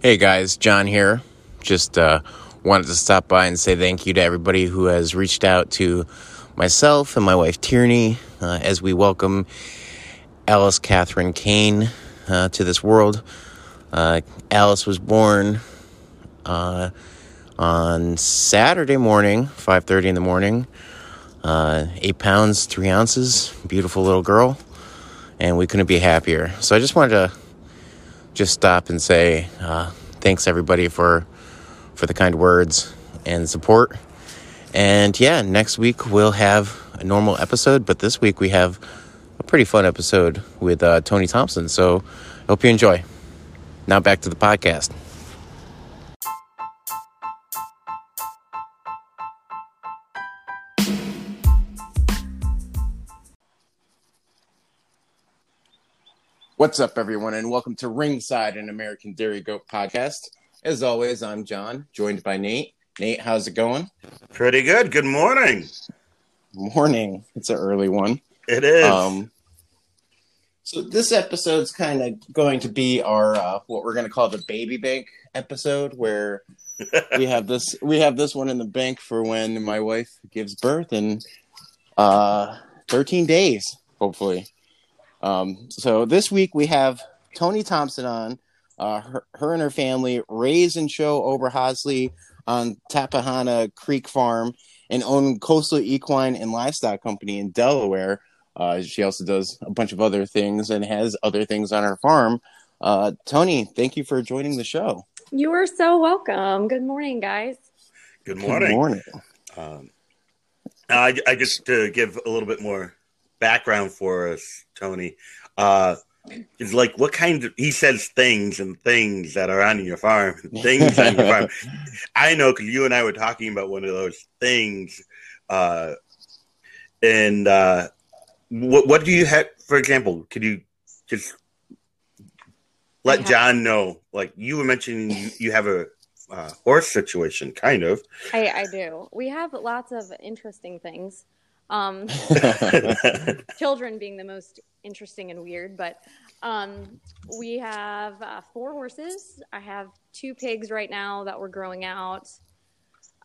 Hey guys, John here. Just uh, wanted to stop by and say thank you to everybody who has reached out to myself and my wife Tierney uh, as we welcome Alice Catherine Kane uh, to this world. Uh, Alice was born uh, on Saturday morning, 5:30 in the morning. Uh, eight pounds, three ounces, beautiful little girl, and we couldn't be happier. So I just wanted to just stop and say uh, thanks everybody for for the kind words and support. And yeah, next week we'll have a normal episode, but this week we have a pretty fun episode with uh, Tony Thompson. So hope you enjoy. Now back to the podcast. What's up, everyone, and welcome to Ringside, an American Dairy Goat podcast. As always, I'm John, joined by Nate. Nate, how's it going? Pretty good. Good morning. Morning. It's an early one. It is. Um, so this episode's kind of going to be our uh, what we're going to call the baby bank episode, where we have this we have this one in the bank for when my wife gives birth in uh, 13 days, hopefully. Um, so this week we have Tony Thompson on. Uh, her, her and her family raise and show Oberhasli on Tappahannock Creek Farm and own Coastal Equine and Livestock Company in Delaware. Uh, she also does a bunch of other things and has other things on her farm. Uh, Tony, thank you for joining the show. You are so welcome. Good morning, guys. Good morning. Good morning. Um, I, I just to give a little bit more background for us, Tony. Uh, it's like what kind of he says things and things that are on your farm, things on your farm. I know because you and I were talking about one of those things. Uh, and uh, what what do you have? For example, could you just let have- John know? Like you were mentioning, you, you have a uh, horse situation, kind of. I, I do. We have lots of interesting things. Um, children being the most interesting and weird, but um, we have uh, four horses. I have two pigs right now that we're growing out.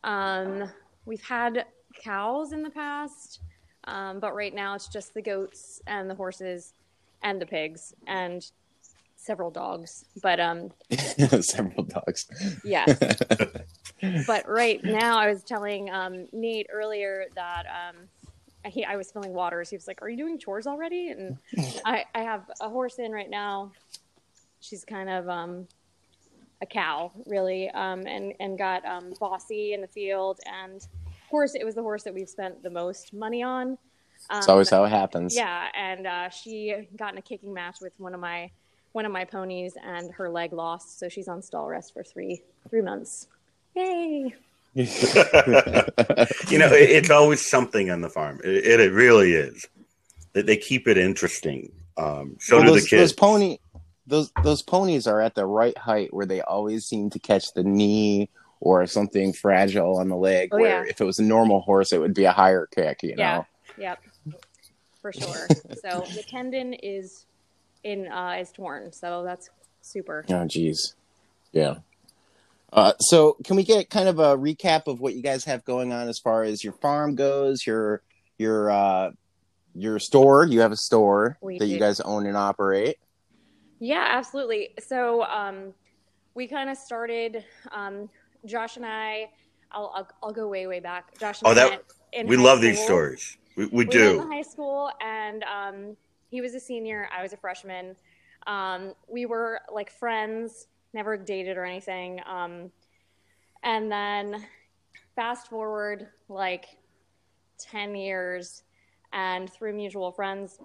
Um, we've had cows in the past, um, but right now it's just the goats and the horses and the pigs and several dogs. But um, Several dogs. yeah. but right now, I was telling um, Nate earlier that um, he, I was filling waters. He was like, "Are you doing chores already?" And I, I have a horse in right now. She's kind of um, a cow, really, um, and and got um, bossy in the field. And horse, it was the horse that we've spent the most money on. Um, It's always how it happens. yeah, and uh, she got in a kicking match with one of my one of my ponies, and her leg lost, so she's on stall rest for three three months. Yay! you know, it, it's always something on the farm. It, it, it really is. They, they keep it interesting. Um, so Well, do those, the kids. those pony those those ponies are at the right height where they always seem to catch the knee or something fragile on the leg. Oh, where yeah. if it was a normal horse, it would be a higher kick. You Yeah. know. Yep, for sure. so the tendon is in uh, is torn, so that's super. Oh, geez. Yeah. Uh, so, can we get kind of a recap of what you guys have going on as far as your farm goes, your your uh, your store? You have a store We that you guys own and operate. Yeah, absolutely. So um, we kind of started. Um, Josh and I. I'll, I'll I'll go way way back. Josh. And Oh, I that- met in we high love these stories. We, we we met do. in high school and um, he was a senior i was a freshman um, we were like friends never dated or anything um, and then fast forward like 10 years and through mutual friends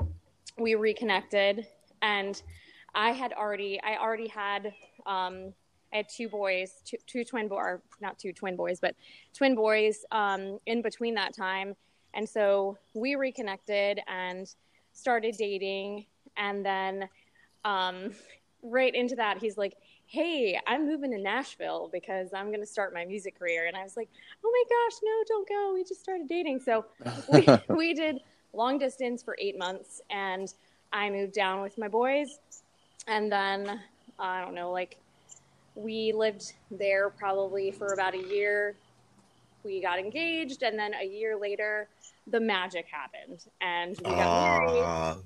we reconnected and i had already i already had um, i had two boys two, two twin boys not two twin boys but twin boys um, in between that time and so we reconnected and started dating. And then um, right into that, he's like, Hey, I'm moving to Nashville because I'm going to start my music career. And I was like, Oh my gosh, no, don't go. We just started dating. So we, we did long distance for eight months. And I moved down with my boys. And then, I don't know, like we lived there probably for about a year. We got engaged, and then a year later, the magic happened, and we got married. Ah,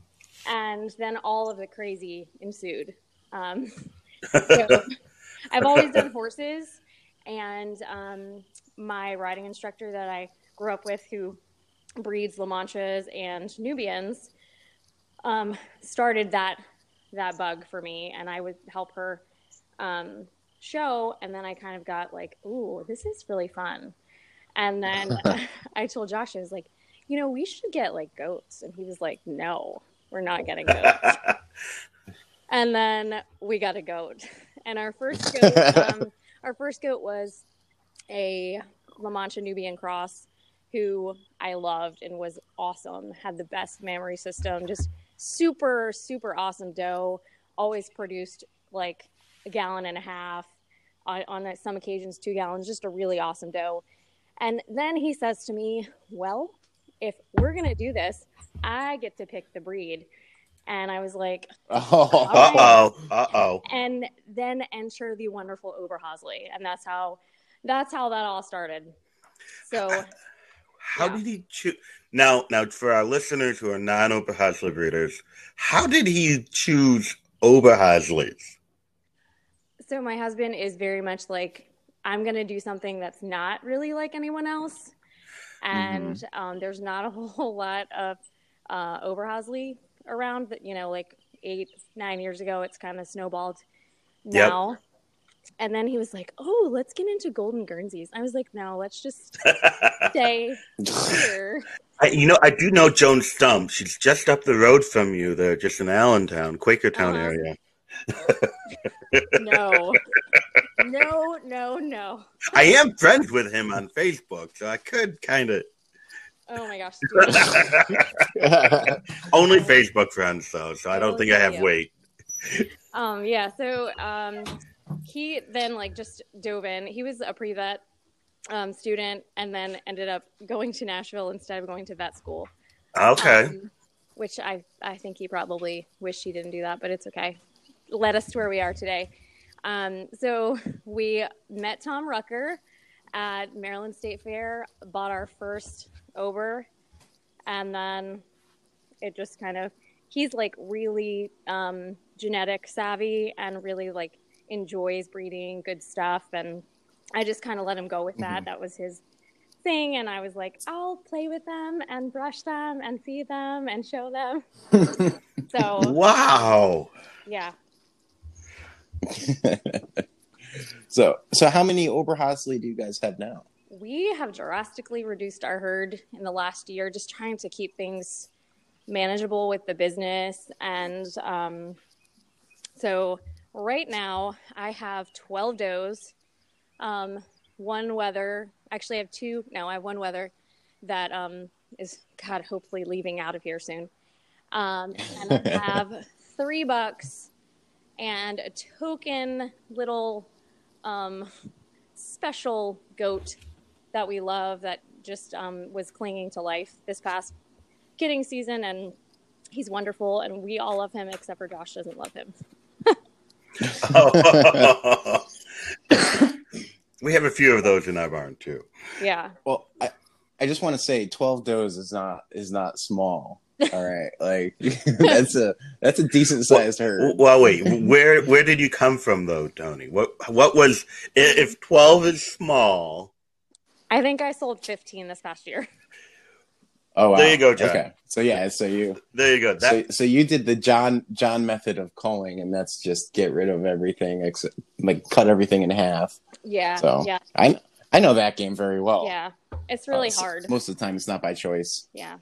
And then all of the crazy ensued. Um, so I've always done horses, and um, my riding instructor that I grew up with, who breeds La Manchas and Nubians, um, started that that bug for me, and I would help her um, show, and then I kind of got like, "Ooh, this is really fun." And then I told Josh, I was like, "You know, we should get like goats," and he was like, "No, we're not getting goats." And then we got a goat, and our first goat, um, our first goat was a La Mancha Nubian cross, who I loved and was awesome. Had the best mammary system, just super super awesome doe. Always produced like a gallon and a half. On, on some occasions, two gallons. Just a really awesome doe. And then he says to me, "Well, if we're gonna do this, I get to pick the breed." And I was like, Oh, uh oh, uh oh. and then enter the wonderful Oberhasli, and that's how that's how that all started. So How Yeah. did he choose? Now, now for our listeners who are non-Oberhasli breeders, how did he choose Oberhaslis? so my husband is very much like I'm gonna do something that's not really like anyone else, and um, there's not a whole lot of uh, Oberhasli around. But you know, like eight nine years ago, it's kind of snowballed Yep. now. And then he was like, "Oh, let's get into golden Guernseys." I was like, "No, let's just stay here." I, you know, I do know Joan Stump. She's just up the road from you there, just in Allentown, Quakertown Uh-huh. area. No, no, no, no. I am friends with him on Facebook, so I could kind of Oh my gosh. only Facebook friends though, so I don't Oh, think I have yeah. weight. um, yeah. So um, he then like just dove in. He was a pre-vet um, student, and then ended up going to Nashville instead of going to vet school. Okay. Um, which I I think he probably wished he didn't do that, but it's okay. Led us to where we are today. Um, so we met Tom Rucker at Maryland State Fair, bought our first Ober, and then it just kind of he's like really um, genetic savvy and really like enjoys breeding good stuff and I just kind of let him go with that. That was his thing and I was like, I'll play with them and brush them and feed them and show them. So Wow. yeah. so, so how many Oberhasli do you guys have now? We have drastically reduced our herd in the last year, just trying to keep things manageable with the business. And um, so right now I have 12 does, um, one wether. Actually, I have two. No, I have one wether that um, is, God, hopefully leaving out of here soon. Um, and I have three bucks and a token little um, special goat that we love that just um, was clinging to life this past kidding season and he's wonderful and we all love him except for josh doesn't love him we have a few of those in our barn too. yeah Well, I, I just want to say, twelve does is not is not small. All right, like that's a that's a decent sized herd. Well, wait. Where where did you come from though, Tony? What what was if twelve is small? I think i sold 15 this past year Oh, wow. There you go, John. Okay, so yeah, so you There you go. That so, so you did the John John method of calling, and that's just get rid of everything except like cut everything in half. yeah So yeah I I know that game very well. yeah it's really Uh, s- hard Most of the time, it's not by choice. yeah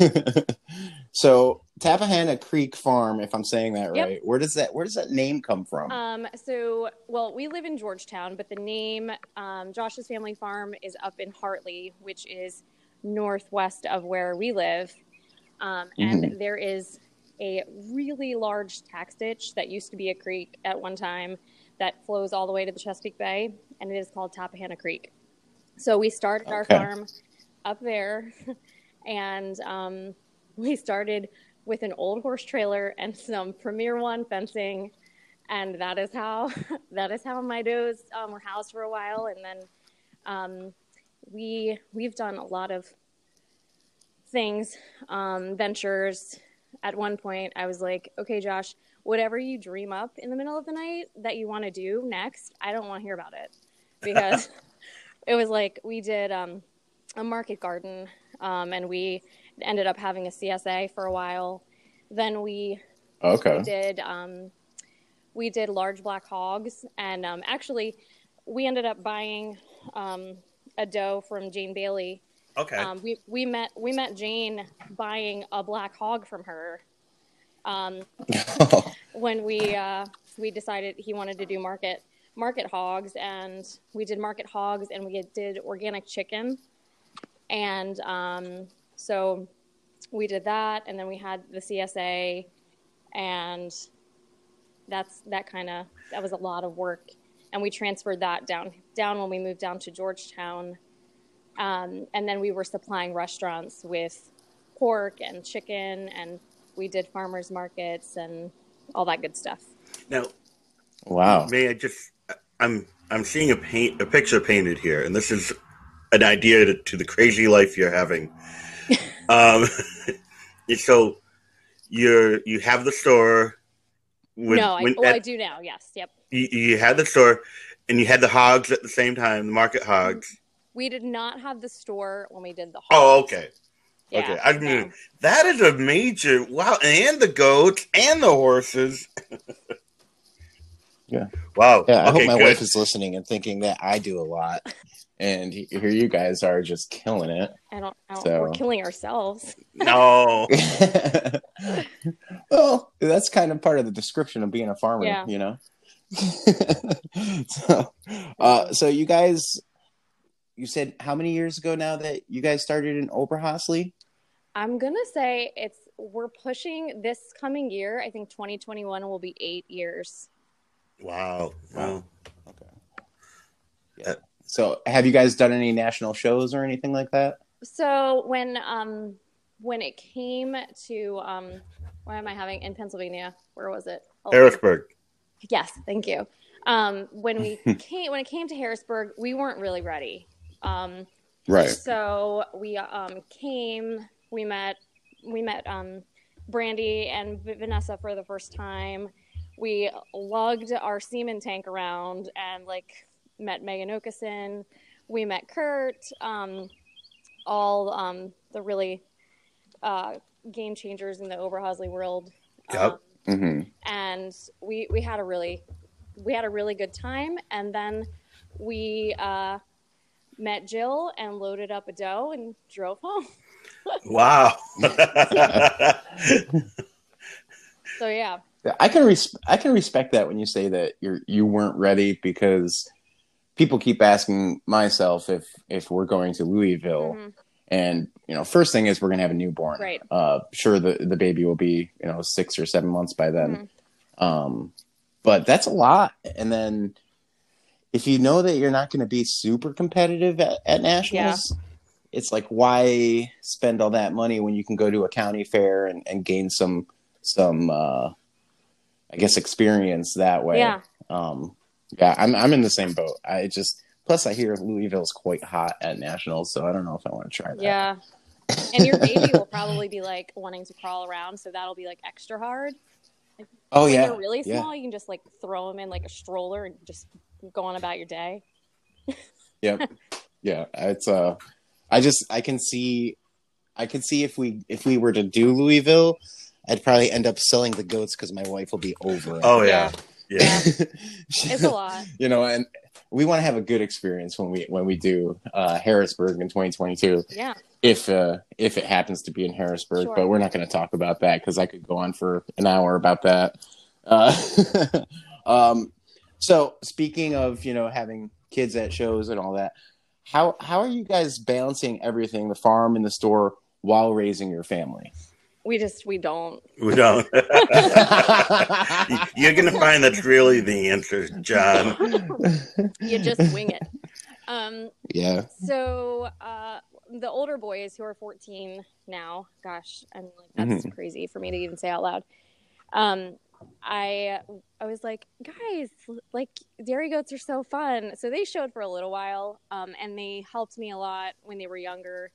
so Tappahannock Creek Farm, if I'm saying that Yep. right, where does that where does that name come from? Um, so, well, we live in Georgetown, but the name um, Josh's family farm is up in Hartley, which is northwest of where we live. Um, and there is a really large tax ditch that used to be a creek at one time that flows all the way to the Chesapeake Bay, and it is called Tappahannock Creek. So we started our farm up there, and um, we started with an old horse trailer and some Premier One fencing. And that is how that is how my does um, were housed for a while, and then um, we we've done a lot of things, um, ventures. At one point, I was like, "Okay, Josh, whatever you dream up in the middle of the night that you want to do next, I don't want to hear about it," because it was like we did um, a market garden, um, and we ended up having a CSA for a while. Then we Okay. did um, we did large black hogs, and um, actually, we ended up buying um, a doe from Jane Bailey. Okay. Um, we we met we met Jane buying a black hog from her. Um, when we uh, we decided he wanted to do market market hogs, and we did market hogs, and we did organic chicken, and um, so we did that, and then we had the CSA, and that's that kind of that was a lot of work, and we transferred that down down when we moved down to Georgetown, um, and then we were supplying restaurants with pork and chicken, and we did farmers markets and all that good stuff. now, wow. may I just? I'm I'm seeing a paint a picture painted here, and this is an idea to, to the crazy life you're having. Um, so you're you have the store. When, no, I, when oh, at- I do now. Yes, yep. you, you had the store, and you had the hogs at the same time, the market hogs. We did not have the store when we did the. Oh, okay. Yeah, okay. I no. mean, that is a major wow, and the goats and the horses. Yeah. Wow. Yeah, I okay, hope my good. wife is listening and thinking that I do a lot, and here you guys are just killing it. I don't. I don't So- We're killing ourselves. No. well, that's kind of part of the description of being a farmer, Yeah. you know. so, uh, so you guys, you said how many years ago now that you guys started in Oberhasli? I'm gonna say it's we're pushing this coming year. I think 2021 will be eight years. Wow. Wow. Okay. Yeah. So, have you guys done any national shows or anything like that? So when um when it came to um why am I having in Pennsylvania? Where was it? Oh, Harrisburg. Yes, thank you. Um, when we came when it came to Harrisburg, we weren't really ready. Um, Right. So we um, came, we met, we met um, Brandy and V- Vanessa for the first time. We lugged our semen tank around and like met Megan Okeson. We met Kurt. Um, all um, the really uh, game changers in the Oberhasli world. Yep. Um, hmm and we we had a really we had a really good time and then we uh, met Jill and loaded up a doe and drove home. Wow. So yeah, I can res- I can respect that when you say that you're you weren't ready because people keep asking myself if if we're going to Louisville Mhm. and you know first thing is we're gonna have a newborn Right. uh sure the the baby will be you know six or seven months by then Mhm. um but that's a lot and then if you know that you're not going to be super competitive at, at nationals it's like why spend all that money when you can go to a county fair and, and gain some some uh i guess experience that way yeah, um yeah i'm i'm in the same boat i just plus i hear louisville's quite hot at nationals so i don't know if i want to try that yeah. And your baby will probably be like wanting to crawl around, so that'll be like extra hard. oh when yeah they're really yeah. small, you can just like throw them in like a stroller and just go on about your day. Yep. yeah. It's uh I just I can see I can see if we if we were to do Louisville, I'd probably end up selling the goats because my wife will be over. it. oh yeah. Yeah. Yeah, it's a lot. you know, and we want to have a good experience when we when we do uh, Harrisburg in 2022, Yeah, if uh, if it happens to be in Harrisburg. Sure. But we're not going to talk about that because I could go on for an hour about that. Uh, um, so speaking of you know having kids at shows and all that, how how are you guys balancing everything, the farm and the store, while raising your family? We just we don't. We don't. You're gonna find that's really the answer, John. You just wing it. Um, yeah. So uh, the older boys who are 14 now, gosh, I'm like that's Mm-hmm. crazy for me to even say out loud. Um, I I was like, guys, like dairy goats are so fun. So they showed for a little while, um, and they helped me a lot when they were younger.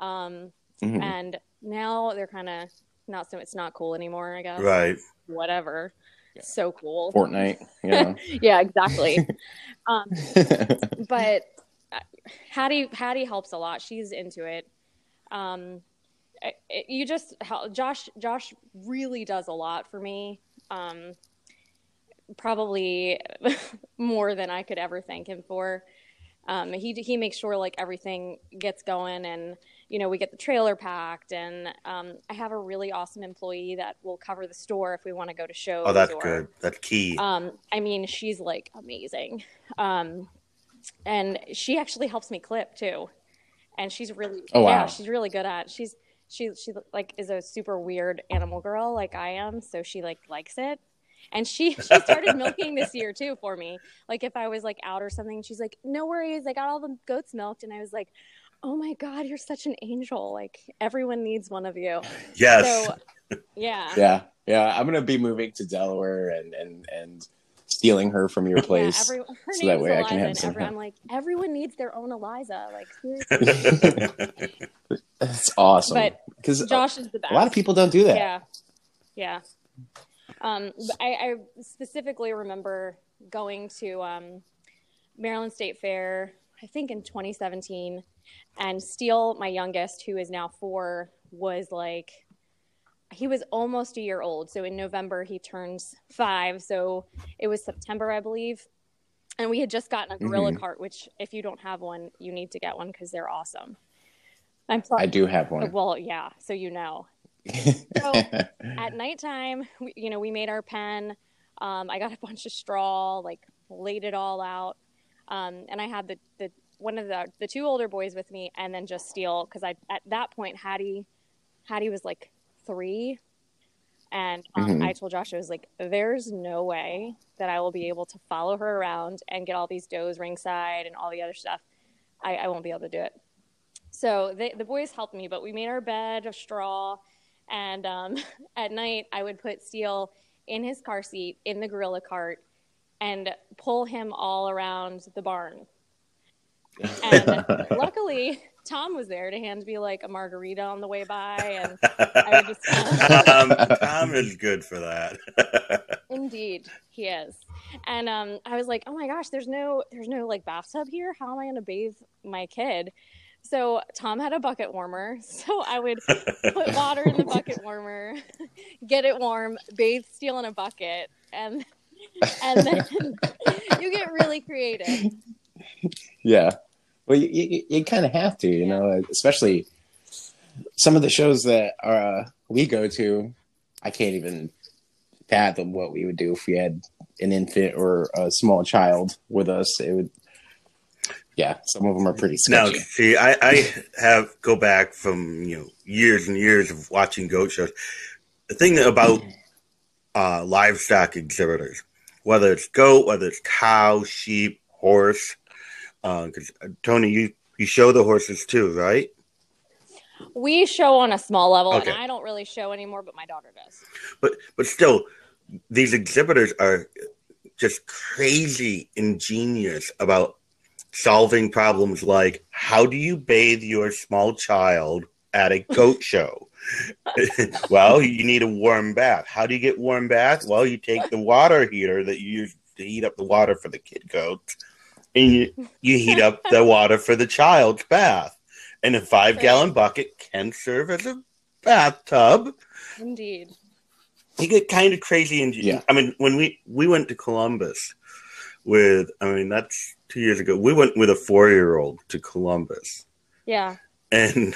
Um, Mhm. and now they're kind of not so it's not cool anymore. I guess. Right. Whatever. Yeah. So cool. Fortnite, you know. yeah, exactly. um, but uh, Hattie Hattie helps a lot. She's into it. Um, it, it- you just how Josh Josh really does a lot for me. Um, probably more than I could ever thank him for. Um, he he makes sure like everything gets going, and you know we get the trailer packed, and um, I have a really awesome employee that will cover the store if we want to go to shows. Oh, that's or, good. That's key. um, I mean, she's like amazing. Um, and she actually helps me clip too. And she's really, Oh, wow. yeah, she's really good at. it. She's she she like is a super weird animal girl like I am, so she like likes it. And she she started milking this year too for me. Like if I was like out or something, she's like, "No worries, I got all the goats milked." And I was like, "Oh my god, you're such an angel! Like everyone needs one of you." yes. So yeah, yeah, yeah. I'm gonna be moving to Delaware and and and stealing her from your place. Yeah, every, so that name's way I can have some every. I'm like, everyone needs their own Eliza. Like, seriously. That's awesome. But Because Josh is the best. a lot of people don't do that. Yeah, yeah. Um, I, I specifically remember going to um, Maryland State Fair, I think in 2017, and Steele, my youngest, who is now four, was like, he was almost a year old. So in November, he turns five. So it was September, I believe. And we had just gotten a gorilla Mhm. cart, which if you don't have one, you need to get one because they're awesome. I'm sorry. I do have one. Well, yeah. So you know So- at nighttime, we, you know, we made our pen. Um, I got a bunch of straw, like laid it all out, um, and I had the, the one of the the two older boys with me, and then just Steele because I at that point Hattie Hattie was like three, and um, Mhm. I told Josh I was like, "There's no way that I will be able to follow her around and get all these does ringside and all the other stuff. I, I won't be able to do it." So they, the boys helped me, but we made our bed of straw. And um, at night, I would put Steele in his car seat in the gorilla cart and pull him all around the barn. And luckily, Tom was there to hand me like a margarita on the way by, and I would just um, Tom is good for that. Indeed, he is. And um, I was like, oh my gosh, there's no, there's no like bathtub here. How am I going to bathe my kid? So Tom had a bucket warmer, so I would put water in the bucket warmer, get it warm, bathe Steele in a bucket, and and then you get really creative. yeah. Well, you, you, you kind of have to, you Yeah. know, especially some of the shows that uh, we go to. I can't even fathom what we would do if we had an infant or a small child with us. It would, yeah, some of them are pretty Now, see, I, I have go back from you know years and years of watching goat shows. The thing about uh, livestock exhibitors, whether it's goat, whether it's cow, sheep, horse, Uh, because uh, Tony, you you show the horses too, right? We show on a small level, Okay. and I don't really show anymore, but my daughter does. But but still, these exhibitors are just crazy ingenious about solving problems like how do you bathe your small child at a goat show? well, you need a warm bath. How do you get warm bath? Well, you take the water heater that you use to heat up the water for the kid goats, and you, you heat up the water for the child's bath. And a five gallon bucket can serve as a bathtub Indeed. you get kind of crazy and Yeah. i mean when we we went to columbus with i mean that's two years ago we went with a four year old to columbus Yeah. and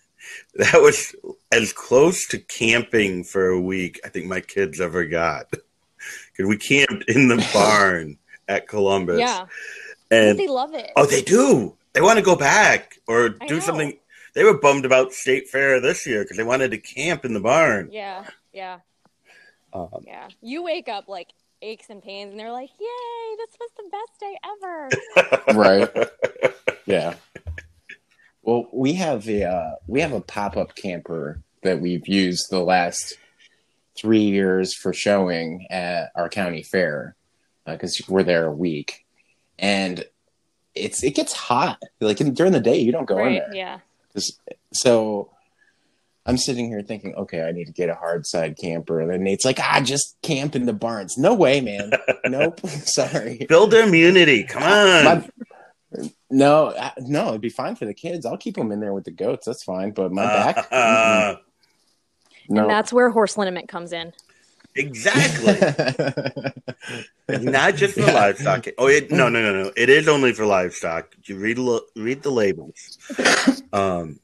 that was as close to camping for a week i think my kids ever got because we camped in the barn at columbus Yeah. And they love it. oh they do they want to go back or I do know. something they were bummed about state fair this year because they wanted to camp in the barn Yeah. Yeah. um, Yeah. You wake up like aches and pains, and they're like, "Yay! This was the best day ever." right? Yeah. Well, we have a uh, we have a pop up camper that we've used the last three years for showing at our county fair because uh, we're there a week, and it's it gets hot. Like during the day, you don't go right, in there. Yeah. So I'm sitting here thinking, okay, I need to get a hard side camper. And then Nate's like, ah, just camp in the barns. No way, man. nope. Sorry. Build immunity. Come on. My, no, no, it'd be fine for the kids. I'll keep them in there with the goats. That's fine. But my back. Uh, no. And that's where horse liniment comes in. Exactly. Not just for yeah. livestock. Oh, it, no, no, no, no. It is only for livestock. You read read the labels. Um,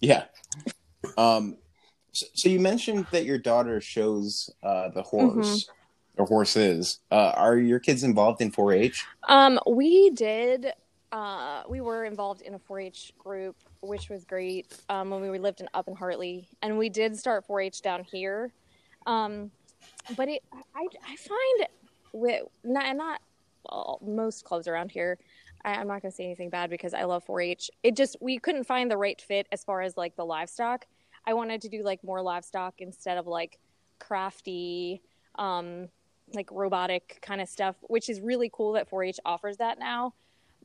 yeah. Um, so, so, you mentioned that your daughter shows uh, the horse mm-hmm. or horses. Uh, are your kids involved in 4-H? Um, we did. Uh, we were involved in a 4-H group, which was great um, when we lived in up in Hartley, and we did start 4-H down here. Um, but it, I, I find with not not well, most clubs around here. I, I'm not going to say anything bad because I love 4-H. It just we couldn't find the right fit as far as like the livestock. I wanted to do like more livestock instead of like crafty, um, like robotic kind of stuff, which is really cool that 4-H offers that now.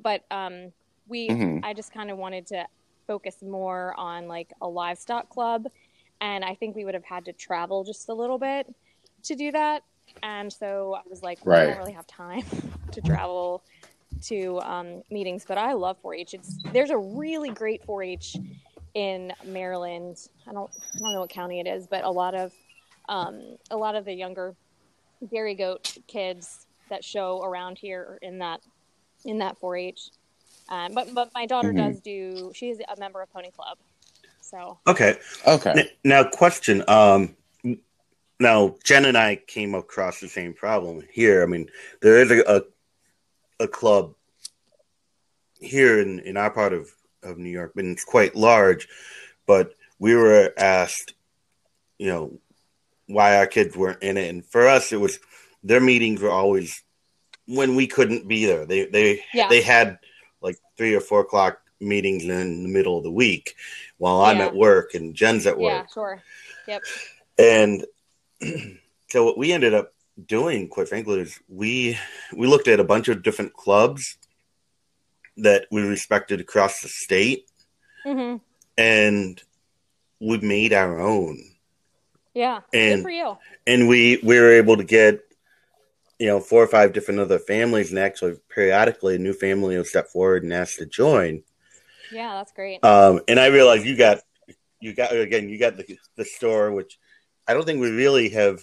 But um, we, mm-hmm. I just kind of wanted to focus more on like a livestock club, and I think we would have had to travel just a little bit to do that. And so I was like, well, right. I don't really have time to travel to um, meetings, but I love 4-H. It's there's a really great 4-H in Maryland. I don't I don't know what county it is, but a lot of um, a lot of the younger dairy goat kids that show around here in that in that 4-H. Um, but but my daughter mm-hmm. does do. She is a member of Pony Club. So okay, okay. now, question. Um, now Jen and I came across the same problem here. I mean, there is a a, a club here in in our part of of New York, and it's quite large. But we were asked, you know, why our kids weren't in it, and for us, it was their meetings were always when we couldn't be there. They they yeah. they had like three or four o'clock meetings in the middle of the week while I'm at work and Jen's at work. Yeah, sure. Yep. And so what we ended up doing, quite frankly, is we we looked at a bunch of different clubs that we respected across the state, mm-hmm. and we made our own. Yeah, and, good for you. And we we were able to get you know four or five different other families, and actually periodically a new family will step forward and ask to join. Yeah, that's great. Um, and I realized you got you got again you got the the store, which I don't think we really have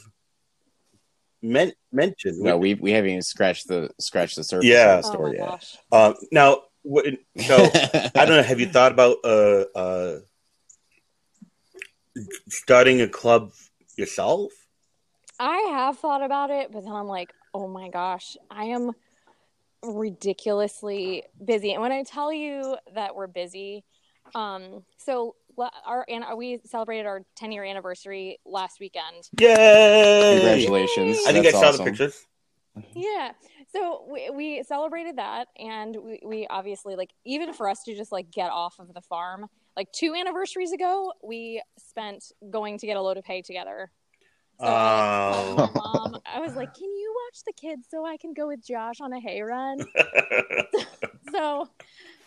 men- mentioned. No, we we haven't even scratched the scratched the surface yeah. of the story oh yet. Um, now, so I don't know. Have you thought about uh, uh, starting a club yourself? I have thought about it, but then I'm like, oh my gosh, I am ridiculously busy. And when I tell you that we're busy, um, so our and we celebrated our 10 year anniversary last weekend. Yay! Congratulations! I think That's I saw awesome. the pictures. Yeah, so we, we celebrated that, and we, we obviously like even for us to just like get off of the farm. Like two anniversaries ago, we spent going to get a load of hay together so oh. mom, I was like, "Can you watch the kids so I can go with Josh on a hay run?" so,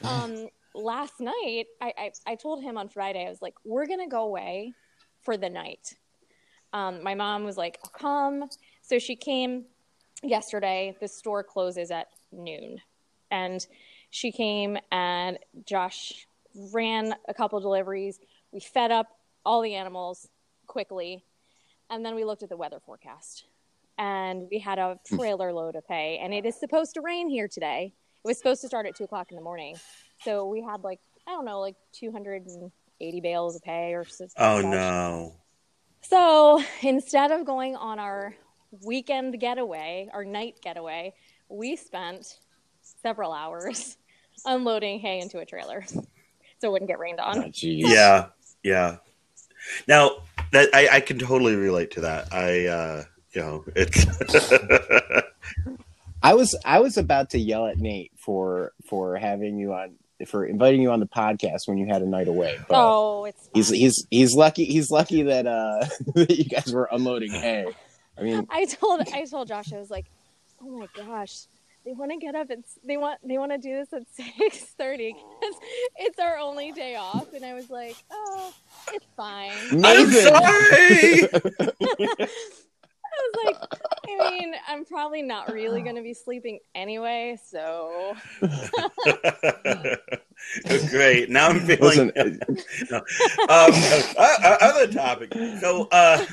um, last night, I, I, I told him on Friday, I was like, "We're gonna go away for the night." Um, my mom was like, I'll "Come," so she came yesterday. The store closes at noon, and she came and Josh ran a couple deliveries. We fed up all the animals quickly and then we looked at the weather forecast. And we had a hmm. trailer load of hay and it is supposed to rain here today. It was supposed to start at two o'clock in the morning. So we had like i don't know like 280 bales of hay or oh no. So instead of going on our weekend getaway our night getaway we spent several hours unloading hay into a trailer so it wouldn't get rained on. Oh, yeah. Yeah. Now that I, I can totally relate to that. I uh, you know it's. I was I was about to yell at Nate for for having you on for inviting you on the podcast when you had a night away. But oh, it's he's he's he's lucky. He's lucky that uh that you guys were unloading hay. I mean, I told I told Josh I was like, oh my gosh, they want to get up at they want they want to do this at six thirty because it's our only day off, and I was like, oh, it's fine. I'm sorry. I was like, I mean, I'm probably not really going to be sleeping anyway, so Great. Now I'm feeling. Listen, um, uh, uh, other topic. So, uh,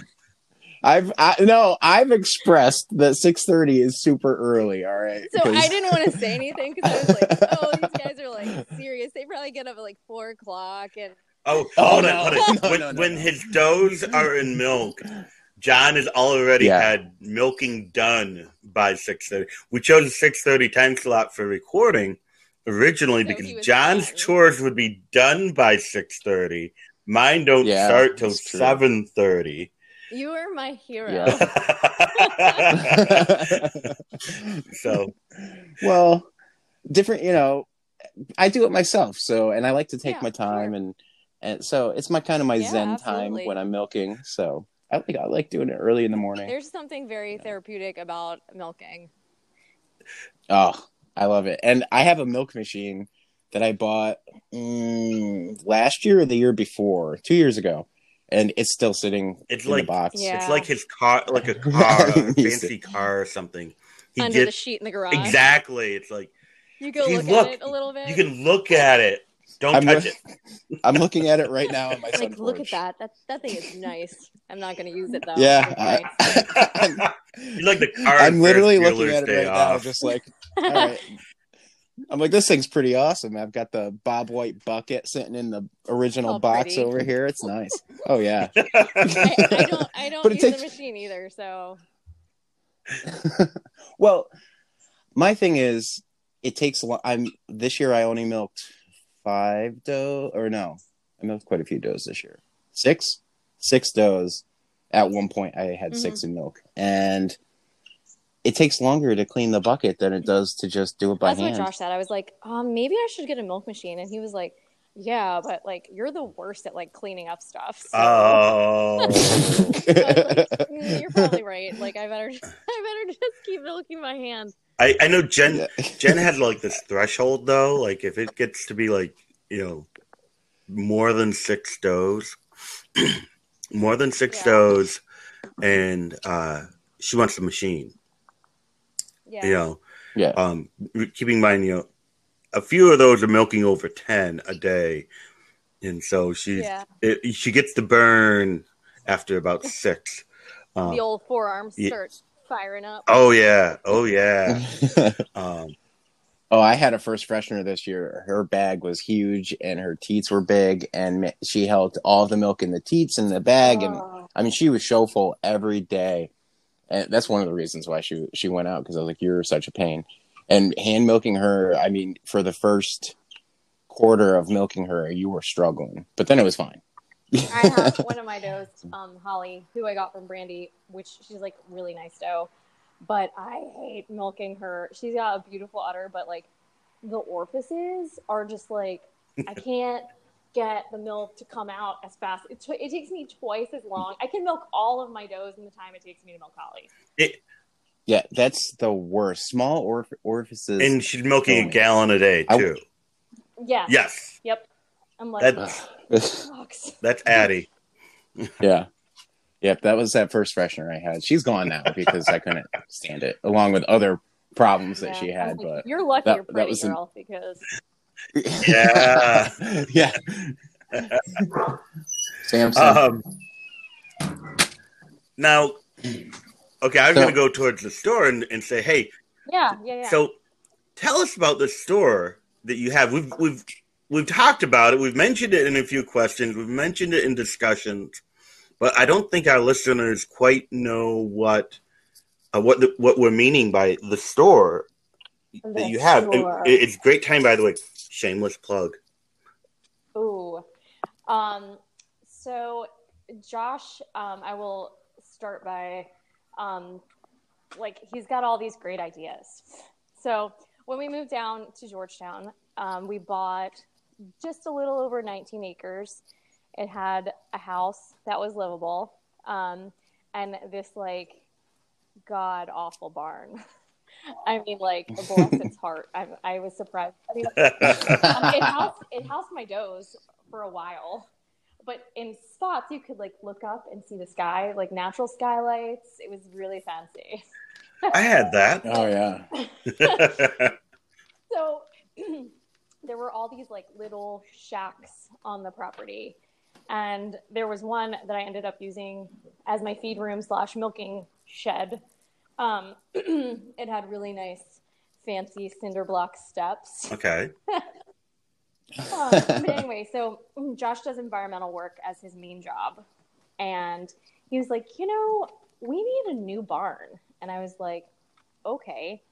I've I, no, I've expressed that six thirty is super early. All right, so I didn't want to say anything because I was like, oh, these guys are like serious. They probably get up at like four o'clock, and oh, Oh, hold no. on, hold on. No, when, no, no, when his does are in milk, John has already Yeah. had milking done by six thirty. We chose a six thirty time slot for recording originally So because John's done. chores would be done by six thirty. Mine don't Yeah, start till seven thirty. You are my hero. Yeah. so well, different. You know, I do it myself. So, and I like to take Yeah, my time, sure. and and so it's my kind of my Yeah, zen absolutely. time when I'm milking. So I like I like doing it early in the morning. There's something very therapeutic about milking. Oh, I love it. And I have a milk machine that I bought mm, last year or the year before, two years ago, and it's still sitting It's in like- the box. Yeah. It's like his car, like a car, a fancy car or something. He under the sheet in the garage. exactly. It's like You go look, look- at it a little bit. you can look at it. Don't I'm touch re- it. I'm looking at it right now on my like, sun look porch. at that. That that thing is nice. I'm not going to use it though. Yeah, Okay. I, You like the car. I'm literally looking at it Day right now, Off. just like, all right. I'm like, this thing's pretty awesome. I've got the Bob White bucket sitting in the original Oh, box pretty. over here. It's nice. Oh yeah. I, I don't. I don't But it use takes- the machine either. So well, my thing is, it takes a lot. I'm this year. I only milked five doe, or no, I milked quite a few does this year. Six, six does. At one point, I had six mm-hmm. in milk, and it takes longer to clean the bucket than it does to just do it by that's hand. what Josh said. I was like, um, maybe I should get a milk machine, and he was like, Yeah, but like you're the worst at like cleaning up stuff. So. Oh, I like, "Mm, you're probably right. Like I better, I better just keep milking my hand. I, I know Jen. Yeah. Jen has like this threshold though. Like if it gets to be like you know more than six does, more than six Yeah. does, and uh, she wants the machine. Yeah. You know, yeah. um, keeping in mind, you know, a few of those are milking over ten a day, and so she's Yeah. it, she gets to burn after about six. Um, The old forearms yeah. start firing up. oh yeah, oh yeah. Um, Oh, I had a first freshener this year. Her bag was huge and her teats were big, and she held all the milk in the teats in the bag. And Oh. I mean, she was show full every day, and that's one of the reasons why she she went out because I was like, "You're such a pain." And hand milking her, I mean, for the first quarter of milking her, you were struggling, but then it was fine. I have one of my does, um, Holly, who I got from Brandy, which she's like really nice doe, but I hate milking her. She's got a beautiful udder, but like the orifices are just like I can't get the milk to come out as fast. It, t- it takes me twice as long. I can milk all of my does in the time it takes me to milk Holly. yeah, that's the worst. Small orif- orifices. and she's milking a gallon a day I- too. Yeah. Yes, Yep. I'm like, That- sucks. that's Addie. Yeah. Yep, that was that first freshener I had. She's gone now because I couldn't stand it, along with other problems that Yeah. she had. like, But you're lucky that- you're that pretty was an- girl because Yeah. yeah. Samson. Um, now, okay, I was So- going to go towards the store and, and say, hey, yeah, yeah, yeah. so tell us about the store that you have. We've we've we've talked about it. We've mentioned it in a few questions. We've mentioned it in discussions, but I don't think our listeners quite know what uh, what the, what we're meaning by the store that you have. It- it's great time, by the way. Shameless plug. Ooh. Um, so Josh, um, I will start by, um, like, he's got all these great ideas. So when we moved down to Georgetown, um, we bought just a little over 19 acres. It had a house that was livable, um, and this like god awful barn. I mean, like bless its heart. I, I was surprised. I mean, um, it housed it housed my does for a while, but in spots you could like look up and see the sky, like natural skylights. It was really fancy. I had that. Oh yeah. so there were all these like little shacks on the property and there was one that i ended up using as my feed room slash milking shed um, it had really nice fancy cinder block steps okay. um, but anyway, so Josh does environmental work as his main job. And he was like, you know, we need a new barn. And I was like, okay.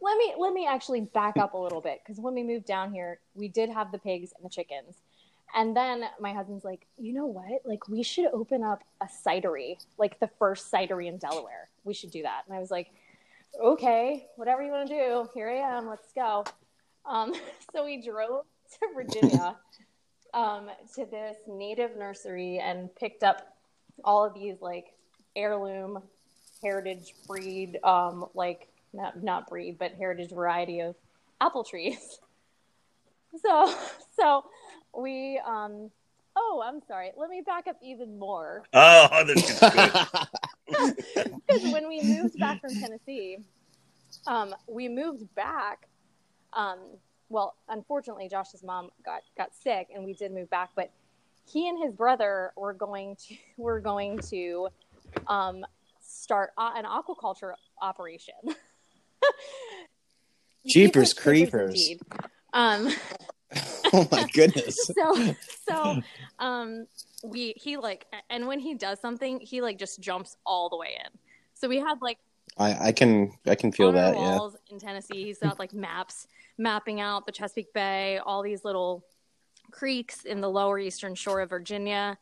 Let me let me actually back up a little bit because when we moved down here, we did have the pigs and the chickens. And then my husband's like, you know what? Like we should open up a cidery, like the first cidery in Delaware. We should do that. And I was like, okay, whatever you want to do. Here I am. Let's go. Um, so we drove to Virginia um, to this native nursery and picked up all of these like heirloom heritage breed, um, like not not breed, but heritage variety of apple trees. So so we um oh I'm sorry. Let me back up even more Oh, this is good. because when we moved back from Tennessee, um, we moved back. Um, well, unfortunately, Josh's mom got got sick, and we did move back. But he and his brother were going to were going to um, start a- an aquaculture operation. Jeepers creepers. indeed. Um, oh my goodness. so so um we he like and when he does something he like just jumps all the way in so we had like I, I can I can feel that. Yeah. in tennessee he's got like maps mapping out the chesapeake bay all these little creeks in the lower eastern shore of virginia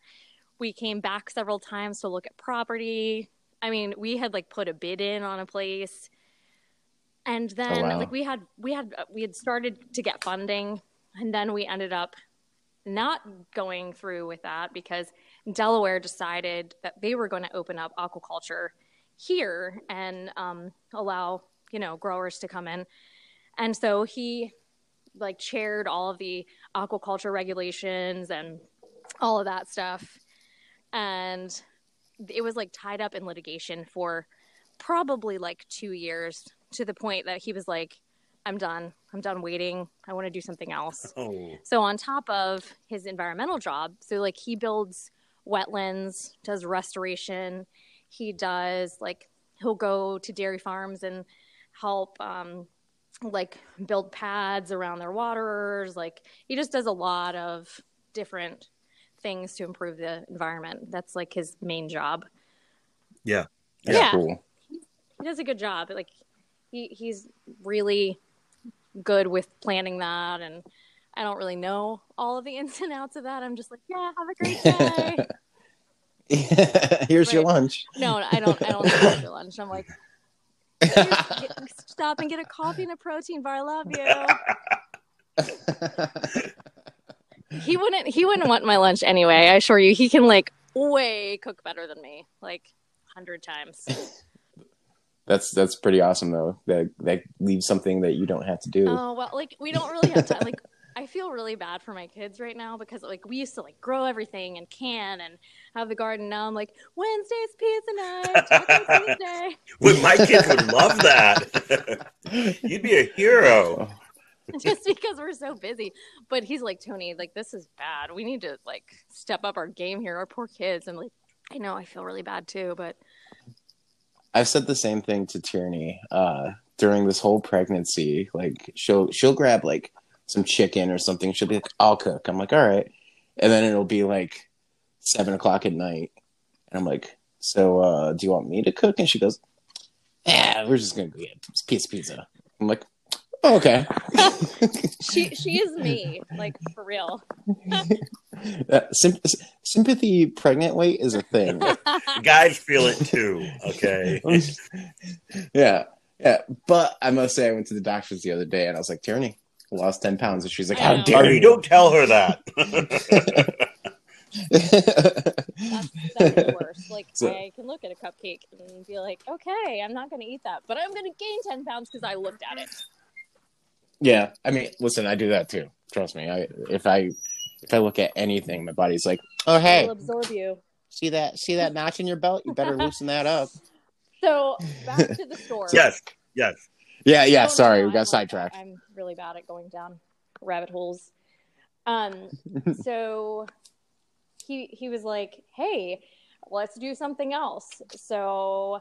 we came back several times to look at property i mean we had like put a bid in on a place and then wow. like we had we had we had started to get funding and then we ended up not going through with that because Delaware decided that they were going to open up aquaculture here and um, allow you know growers to come in, and so he like chaired all of the aquaculture regulations and all of that stuff, and it was like tied up in litigation for probably like two years to the point that he was like, "I'm done. I'm done waiting. I want to do something else." Oh, So on top of his environmental job, so like he builds wetlands, does restoration, he does like he'll go to dairy farms and help um like build pads around their waterers, like he just does a lot of different things to improve the environment. That's like his main job. yeah. That's Yeah. cool. He does a good job. Like he he's really good with planning that and I don't really know all of the ins and outs of that. I'm just like, yeah, have a great day. Here's your lunch. No, I don't. I don't think for lunch. I'm like, "Get- stop and get a coffee and a protein bar. I love you. He wouldn't. He wouldn't want my lunch anyway. I assure you, he can like way cook better than me, like hundred times. That's that's pretty awesome though. That that leaves something that you don't have to do. Oh well, like we don't really have time. Like I feel really bad for my kids right now because like we used to like grow everything and can and have the garden. Now I'm like Wednesday's pizza night, Taco Tuesday. Well, my kids would love that. You'd be a hero. just because we're so busy. But he's like, Tony, like this is bad. We need to like step up our game here. Our poor kids. And like, I know I feel really bad too, but I've said the same thing to Tierney uh, during this whole pregnancy. Like she'll she'll grab like some chicken or something. She'll be like, "I'll cook." I'm like, "All right," and then it'll be like seven o'clock at night, and I'm like, "So uh, do you want me to cook?" And she goes, "Yeah, we're just gonna go get a piece of pizza." I'm like, "Okay." she she is me, like for real. Uh, sym- sympathy pregnant weight is a thing. Guys feel it too. Okay. yeah Yeah, but I must say, I went to the doctor's the other day, and I was like, Tierney, lost ten pounds, and she's like, How dare you? don't tell her that. That's, that's the worst. Like, So- I can look at a cupcake and be like, okay, I'm not going to eat that, but I'm going to gain 10 pounds because I looked at it. Yeah, I mean, listen, I do that too. Trust me. I if I if I look at anything, my body's like, Oh hey, It'll absorb you. see that see that notch in your belt? You better loosen that up. So, back to the store. yes, yes. Yeah, yeah. Oh, sorry, no, we got I'm like- sidetracked. I'm really bad at going down rabbit holes. Um, so he he was like, "Hey, let's do something else." So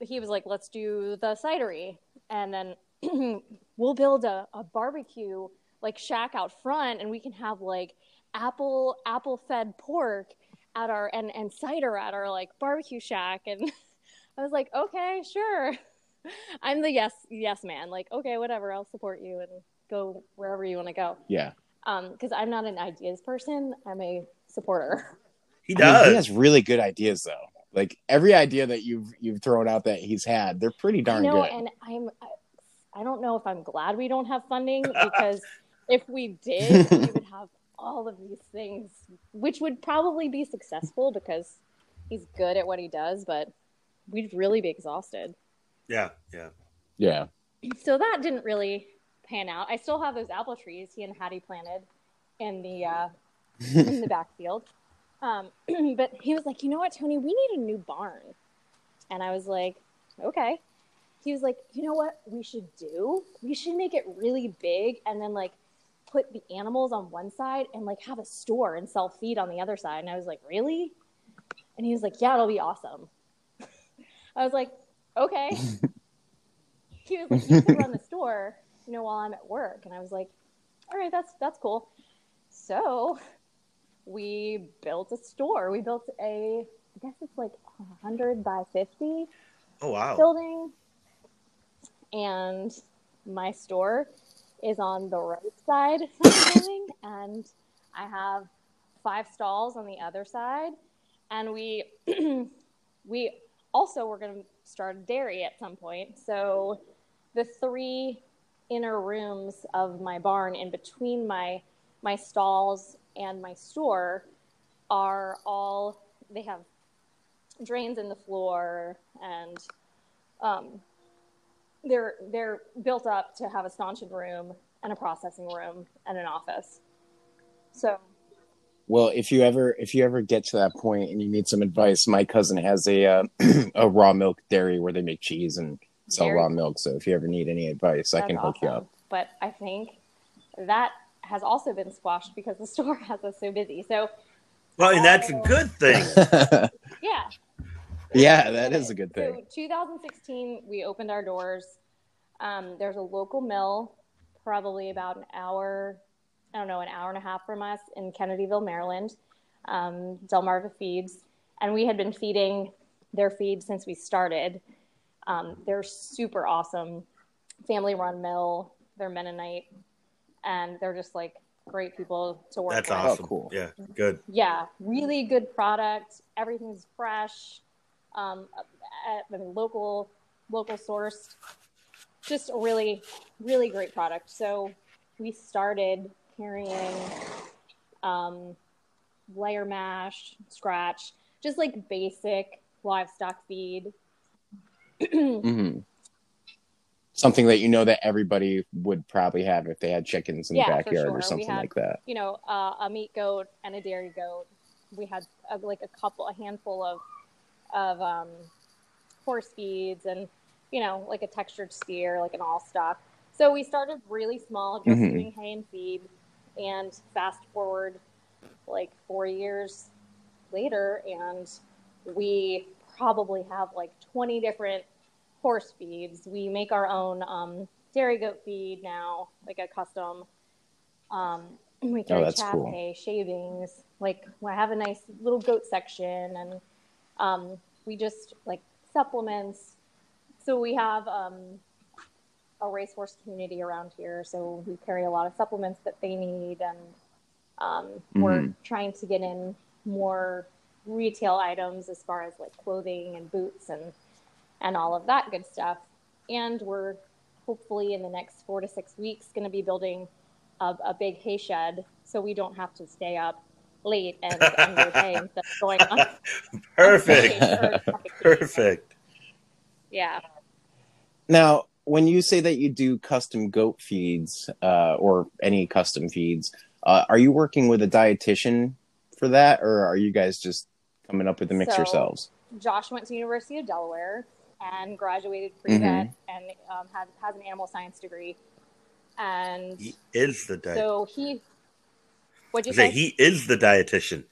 he was like, "Let's do the cidery," and then we'll build a, a barbecue like shack out front, and we can have like apple apple fed pork at our and and cider at our like barbecue shack, and I was like, "Okay, sure." I'm the yes yes man. Like, okay, whatever, I'll support you and go wherever you want to go. Yeah. Um, because I'm not an ideas person. I'm a supporter. He I mean, does. he has really good ideas though. Like every idea that you've you've thrown out that he's had, they're pretty I darn know, good. and I'm I, I don't know if I'm glad we don't have funding because if we did, we would have all of these things, which would probably be successful because he's good at what he does, but we'd really be exhausted. yeah, yeah. yeah. so that didn't really pan out. I still have those apple trees he and Hattie planted in the uh, in the backfield. Um, but he was like, you know what, Tony, we need a new barn. And I was like, okay. He was like, you know what we should do? We should make it really big and then like put the animals on one side and like have a store and sell feed on the other side. And I was like, really? And he was like, yeah, it'll be awesome. I was like, okay. he was like, you can run the store, you know, while I'm at work. And I was like, all right, that's that's cool. So we built a store. We built a, I guess it's like hundred by 50 oh, wow. building, and my store is on the right side and I have five stalls on the other side, and we we also were going to start a dairy at some point. So the three inner rooms of my barn in between my my stalls and my store are all they have drains in the floor and um, they're they're built up to have a stanchion room and a processing room and an office. So Well, if you ever if you ever get to that point and you need some advice, my cousin has a uh, a raw milk dairy where they make cheese and sell Very raw milk. So if you ever need any advice, I that's can hook you up. But I think that has also been squashed because the store has us so busy. So Well, and that's a good thing. yeah, yeah, that is a good thing. So 2016, we opened our doors. Um, there's a local mill, probably about an hour, I don't know, an hour and a half from us in Kennedyville, Maryland, um, Delmarva Feeds. And we had been feeding their feed since we started. Um, they're super awesome, family run mill. They're Mennonite, and they're just like great people to work That's with. awesome. Oh, cool. Yeah, good. Yeah, really good product. Everything's fresh. Um, at, I mean, local, local sourced. Just a really, really great product. So we started carrying um, layer mash, scratch, just like basic livestock feed. hmm Something that you know that everybody would probably have if they had chickens in Yeah, the backyard sure. or something had- like that. you know, uh, a meat goat and a dairy goat. We had uh, like a couple, a handful of of um, horse feeds, and you know, like a textured steer, like an all stock. So we started really small, just Mhm. doing hay and feed, and fast forward like four years later, and we probably have like twenty different horse feeds. We make our own um, dairy goat feed now, like a custom. Um, we carry that's cool. hay, shavings. Like I have a nice little goat section, and um, we just like supplements. So we have um, a racehorse community around here, so we carry a lot of supplements that they need, and um, we're Mhm. trying to get in more retail items as far as like clothing and boots and and all of that good stuff. and we're hopefully in the next four to six weeks going to be building a, a big hay shed so we don't have to stay up late and under hay instead of going on. Perfect. Perfect. Yeah. Now, when you say that you do custom goat feeds uh, or any custom feeds, uh, are you working with a dietitian for that, or are you guys just coming up with the mix So- yourselves? Josh went to University of Delaware and graduated pre-vet and um, has, has an animal science degree. And He is the diet. so he, what'd you Say say? he is the dietitian.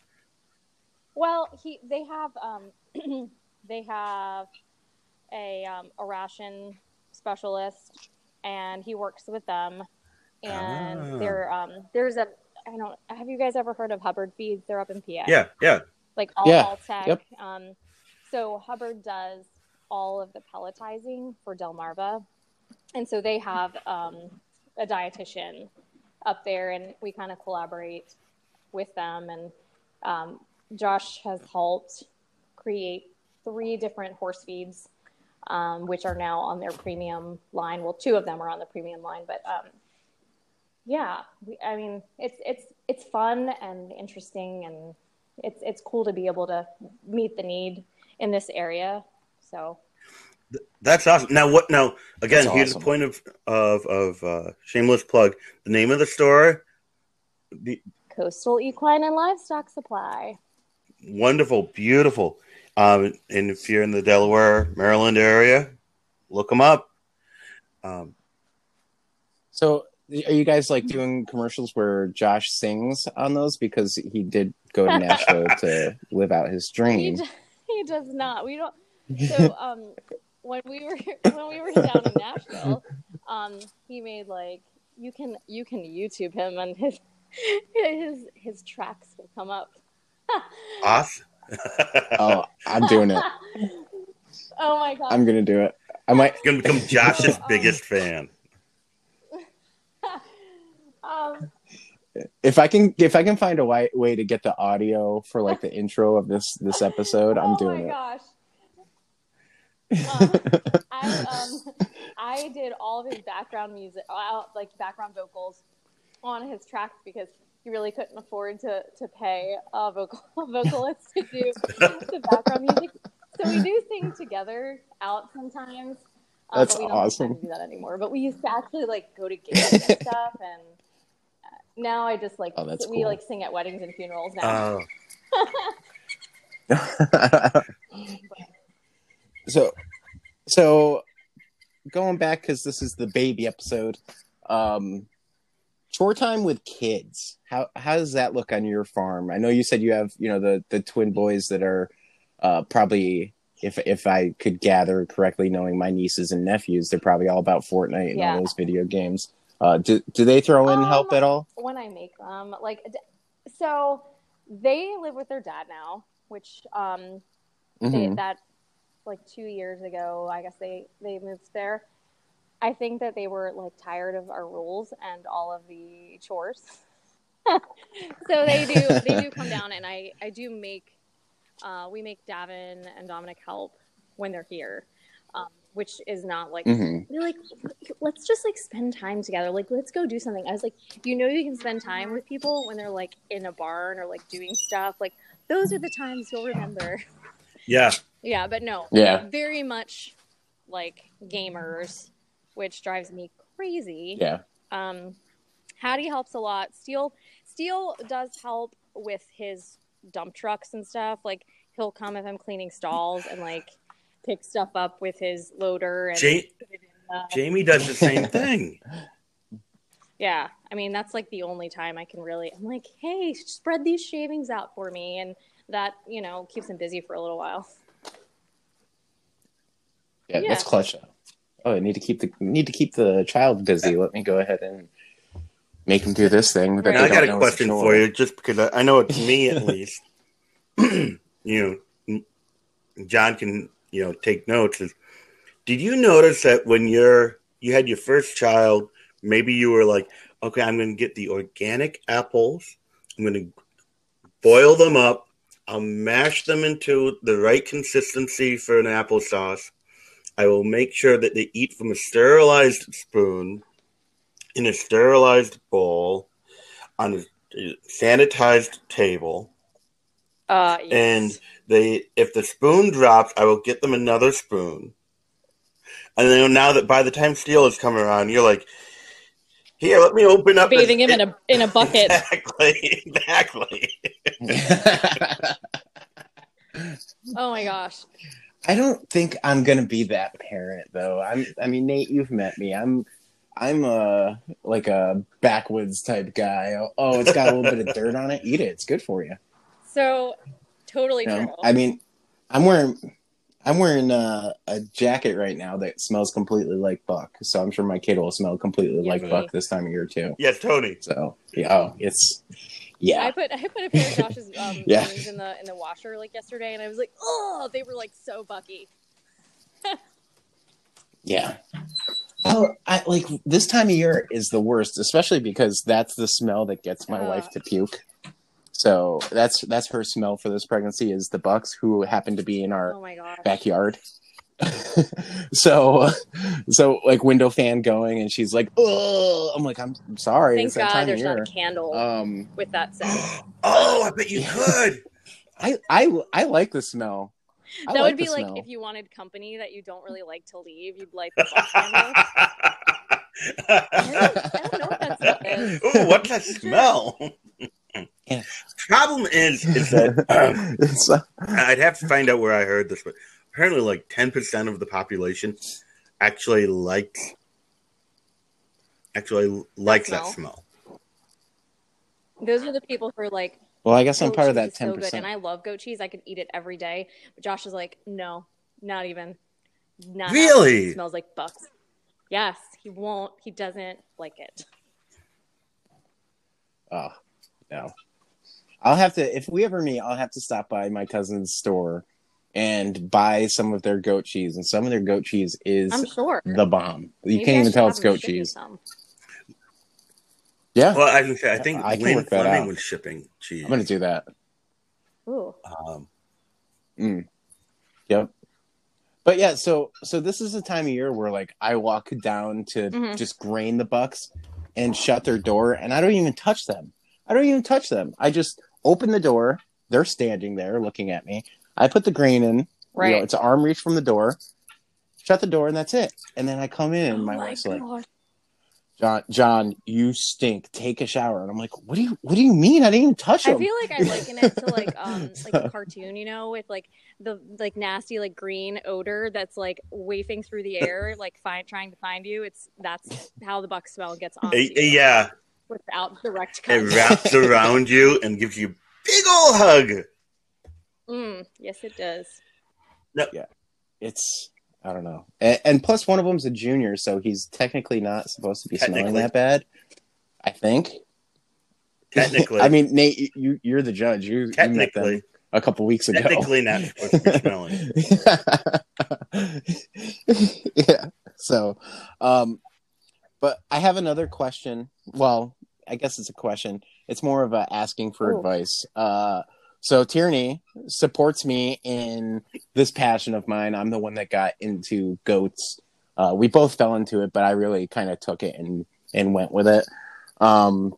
Well, he they have um, they have a um, a ration specialist, and he works with them. And Ah. there um, there's a I don't have you guys ever heard of Hubbard Feeds? They're up in PA. Yeah, yeah. like all, Yeah, Alltech. yep. Um, so Hubbard does all of the pelletizing for Delmarva, and so they have um, a dietitian up there, and we kind of collaborate with them. And um, Josh has helped create three different horse feeds, um, which are now on their premium line. Well, two of them are on the premium line, but um, yeah, we, I mean, it's it's it's fun and interesting, and it's it's cool to be able to meet the need in this area. So That's awesome. Now what now again, That's here's awesome. the point of of of uh, shameless plug. The name of the store the Coastal Equine and Livestock Supply. wonderful, beautiful. Um, and if you're in the Delaware, Maryland area, look them up. Um, So, are you guys like doing commercials where Josh sings on those because he did go to Nashville to live out his He, dream? d- he does not. We don't. So um, when we were when we were down in Nashville, um, he made like you can you can YouTube him and his his his tracks will come up. awesome. Oh, I'm doing it. oh my god! I'm gonna do it. I might. gonna become Josh's biggest fan. um, if I can if I can find a way, way to get the audio for like the intro of this this episode, I'm oh doing my it. gosh! Um, I um I did all of his background music, uh, like background vocals, on his tracks because he really couldn't afford to to pay a vocal a vocalist to do the background music. So we do sing together out sometimes. um, That's but we don't have awesome. to do that anymore. But we used to actually like go to gigs and stuff, and uh, now I just like Oh, that's we cool. like sing at weddings and funerals now. Oh, so so going back because this is the baby episode um chore time with kids how how does that look on your farm i know you said you have you know the the twin boys that are uh probably if if i could gather correctly knowing my nieces and nephews they're probably all about fortnite and Yeah. all those video games uh do, do they throw in Um, help at all when I make them. Like, so they live with their dad now, which um, they, Mhm. that like two years ago, I guess they they moved there. I think that they were like tired of our rules and all of the chores. so they do they do come down, and I I do make uh, we make Davin and Dominic help when they're here, um, which is not like Mhm. they're like, let's just like spend time together. Like, let's go do something. I was like, you know, you can spend time with people when they're like in a barn or like doing stuff. Like, those are the times you'll remember. yeah. Yeah, but no, Yeah. very much like gamers, which drives me crazy. yeah Um, Hattie helps a lot. Steele, Steele does help with his dump trucks and stuff. Like, he'll come if I'm cleaning stalls and like pick stuff up with his loader and Ja- put it in the Jamie does the same thing. Yeah, I mean that's like the only time I can really. I'm like, hey, spread these shavings out for me, and that you know keeps him busy for a little while. Yeah, Yeah. that's clutch oh i need to keep the need to keep the child busy let me go ahead and make him do this thing that Right. I got a question chore. for you, just because I, I know it's me at least. you know, John can you know take notes. Is did you notice that when you're you had your first child, maybe you were like, okay, I'm going to get the organic apples. I'm going to boil them up. I'll mash them into the right consistency for an applesauce, I will make sure that they eat from a sterilized spoon in a sterilized bowl on a sanitized table. Uh, yes. And they, if the spoon drops, I will get them another spoon. And then now that by the time Steele is coming around, you're like, here, let me open up. bathing this- him in a in a bucket. Exactly, exactly. Oh my gosh. I don't think I'm gonna be that parent though. I'm. I mean, Nate, you've met me. I'm. I'm a like a backwoods type guy. Oh, oh, it's got a little bit of dirt on it. Eat it. It's good for you. So totally You know? true. I mean, I'm wearing. I'm wearing uh, a jacket right now that smells completely like Buck. So I'm sure my kid will smell completely like Buck this time of year too. Yes, Tony. So yeah, oh, it's yeah. I put I put a pair of Josh's um, Yeah. jeans in the in the washer like yesterday, and I was like, oh, they were like so bucky. Yeah. Oh, I like this time of year is the worst, especially because that's the smell that gets my Uh. wife to puke. So that's that's her smell for this pregnancy is the bucks who happen to be in our Oh my backyard. so so like window fan going and she's like, "Oh, I'm like I'm sorry. Thank it's God there's of year." not a candle Um with that scent. Oh, I bet you could. I I I like the smell. I that like would be like smell. if you wanted company that you don't really like to leave, you'd like the box candle. I don't, I don't know what that smell is. Ooh, what's that smell? Yeah. Problem is, is that um, uh, I'd have to find out where I heard this, but apparently, like ten percent of the population actually likes actually likes that smell? smell. Those are the people who are like, well, I guess I'm part of cheese that is so ten good, percent. and I love goat cheese. I could eat it every day. But Josh is like, no, not even. Not. Really? It smells like bucks. Yes, he won't. He doesn't like it. Oh no. I'll have to if we ever meet, I'll have to stop by my cousin's store and buy some of their goat cheese. And some of their goat cheese is I'm sure. the bomb. You Maybe can't I even tell it's goat cheese. some. Yeah, Well, I, was I think I can Wayne work that Fleming out. was shipping cheese. I'm gonna do that. Ooh. Um, Mm. Yep. But yeah, so so this is a time of year where like I walk down to Mhm. just grain the bucks and shut their door and I don't even touch them. I don't even touch them. I just open the door. They're standing there looking at me. I put the grain in. You Right. know, it's an arm reach from the door. Shut the door and that's it. And then I come in and Oh my my wife's like. John, John, you stink. Take a shower. And I'm like, what do you, what do you mean? I didn't even touch him." I feel like I liken it to like um like a cartoon, you know, with like the like nasty like green odor that's like wafting through the air, like find trying to find you. It's that's how the buck smell gets on eh, you yeah, without direct it wraps around you and gives you a big old hug. Mm, yes, it does. Yeah. It's I don't know. And, and plus, one of them's a junior, so he's technically not supposed to be smelling that bad. I think. Technically, I mean, Nate, you you're the judge. You, you technically, a couple weeks ago. technically not supposed to be smelling. yeah. So, um, but I have another question. Well, I guess it's a question. It's more of a asking for Ooh. advice. Uh, so Tierney supports me in this passion of mine. I'm the one that got into goats. Uh, we both fell into it, but I really kind of took it and and went with it. Um,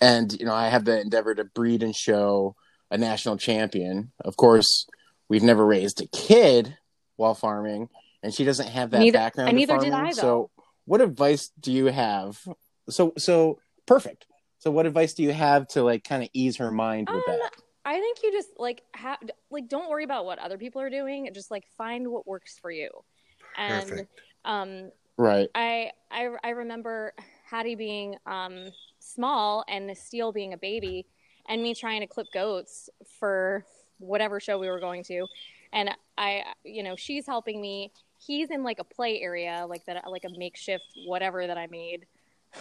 and you know, I have the endeavor to breed and show a national champion. Of course, we've never raised a kid while farming, and she doesn't have that Neither- background. and neither did. I, though. So, what advice do you have? So, so perfect. So, what advice do you have to like kind of ease her mind with Um, that? I think you just like have like don't worry about what other people are doing. Just like find what works for you. And Perfect. um Right. I I I remember Hattie being um small and Steele being a baby and me trying to clip goats for whatever show we were going to. And I you know, she's helping me. He's in like a play area like that like a makeshift whatever that I made.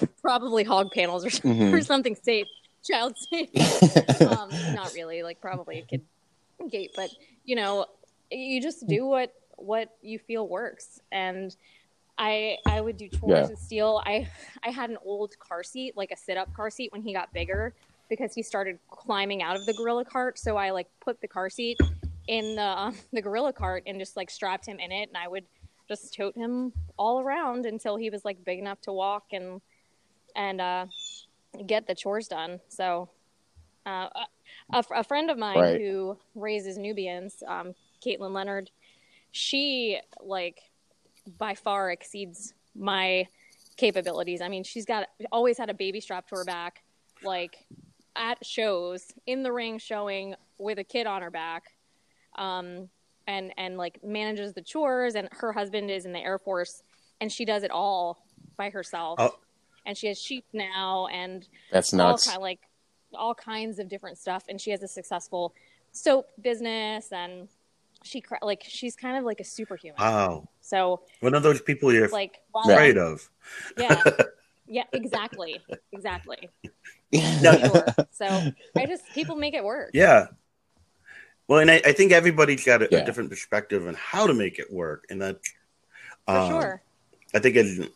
Probably hog panels or, Mhm. or something safe, child safe um, not really, like probably a kid gate, but you know, you just do what what you feel works. And I I would do chores Yeah. with Steele. I I had an old car seat, like a sit up car seat, when he got bigger because he started climbing out of the gorilla cart. So I like put the car seat in the the gorilla cart and just like strapped him in it, and I would just tote him all around until he was like big enough to walk and and uh, get the chores done. So, uh, a, a friend of mine Right. who raises Nubians, um, Caitlin Leonard, she like by far exceeds my capabilities. I mean, she's got always had a baby strapped to her back, like at shows in the ring, showing with a kid on her back, um, and and like manages the chores. And her husband is in the Air Force, and she does it all by herself. Oh. And she has sheep now, and That's all nuts. kind like all kinds of different stuff. And she has a successful soap business, and she cr- like she's kind of like a superhuman. Wow. So One of those people you're like, while afraid of. yeah, yeah, exactly, exactly. No. Sure. So I just people make it work. Yeah. Well, and I, I think everybody's got a, Yeah. a different perspective on how to make it work, and that for um, sure. I think as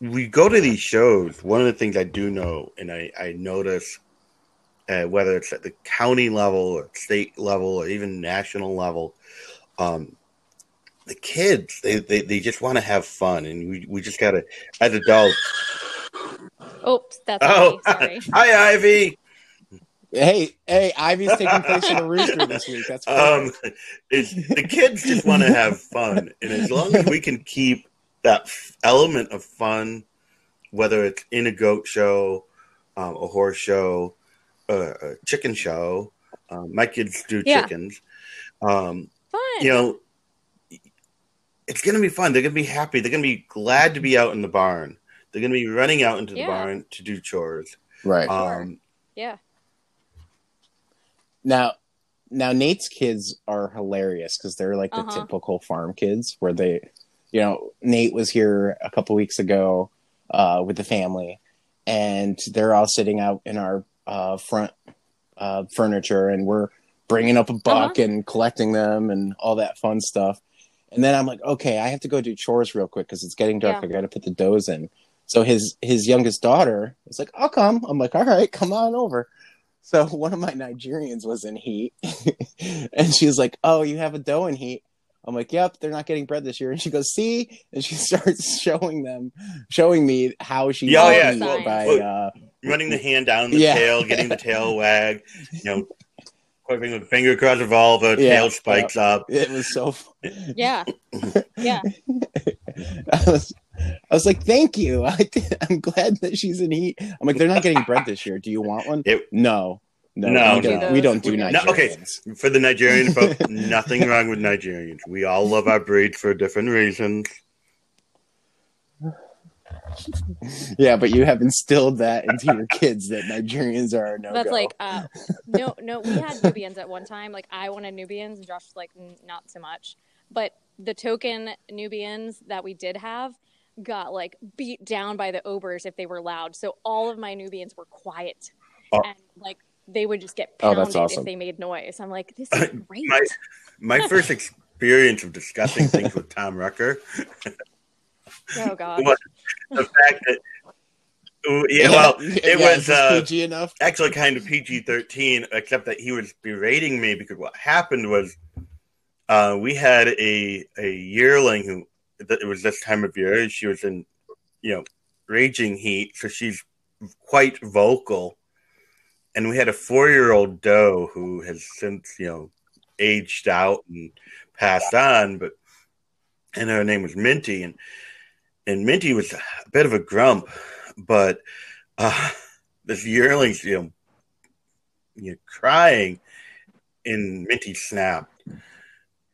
we go to these shows, one of the things I do know, and I, I notice, uh, whether it's at the county level or state level or even national level, um, the kids they, they, they just want to have fun, and we, we just gotta as adults. Oops, that's Oh, me. Sorry. hi Ivy. hey, hey, Ivy's taking place in a rooster this week. That's Um, it's, the kids just want to have fun, and as long as we can keep that f- element of fun, whether it's in a goat show, um, a horse show, uh, a chicken show. Um, my kids do Yeah. chickens. Um, Fun. you know, it's going to be fun. They're going to be happy. They're going to be glad to be out in the barn. They're going to be running out into the barn to do chores. right. Sure. Um, yeah. Now, now Nate's kids are hilarious because they're like the Uh-huh. typical farm kids where they, you know, Nate was here a couple weeks ago uh, with the family, and they're all sitting out in our uh, front uh, furniture, and we're bringing up a buck and collecting them and all that fun stuff. And then I'm like, okay, I have to go do chores real quick because it's getting dark. Yeah. I got to put the does in. So his his youngest daughter was like, I'll come. I'm like, all right, come on over. So one of my Nigerians was in heat, and she was like, "Oh, you have a doe in heat." I'm like, "Yep, they're not getting bred this year." And she goes, "See," and she starts showing them, showing me how she Yeah, oh, yeah, well, by. well, Uh, running the hand down the Yeah. tail, getting the tail wag, you know, putting the finger across the vulva, Yeah, tail spikes up. it was so. Yeah. Yeah. I was, I was like, "Thank you." I did, I'm glad that she's in heat. I'm like, "They're not getting bred this year. Do you want one?" It- no, no, No, we don't. We don't do No, okay. For the Nigerian folk, nothing wrong with Nigerians. We all love our breeds for different reasons. Yeah, but you have instilled that into your kids that Nigerians are no. That's like uh no no we had Nubians at one time. Like I wanted Nubians and Josh was like "N- not so much. But the token Nubians that we did have got like beat down by the obers if they were loud. So all of my Nubians were quiet. Oh. And like they would just get Oh, pounded that's awesome. if they made noise. I'm like, this is great. My- My first experience of discussing things with Tom Rucker, oh god. What? the fact that, yeah, well, it Yeah, was is uh, PG enough. actually kind of PG 13, except that he was berating me because what happened was uh, we had a, a yearling who, it was this time of year, she was in, you know, raging heat, so she's quite vocal. And we had a four year old doe who has since, you know, aged out and passed on, but, and her name was Minty. And, and Minty was a bit of a grump, but uh, this yearling's, you know, you know, crying, and Minty snapped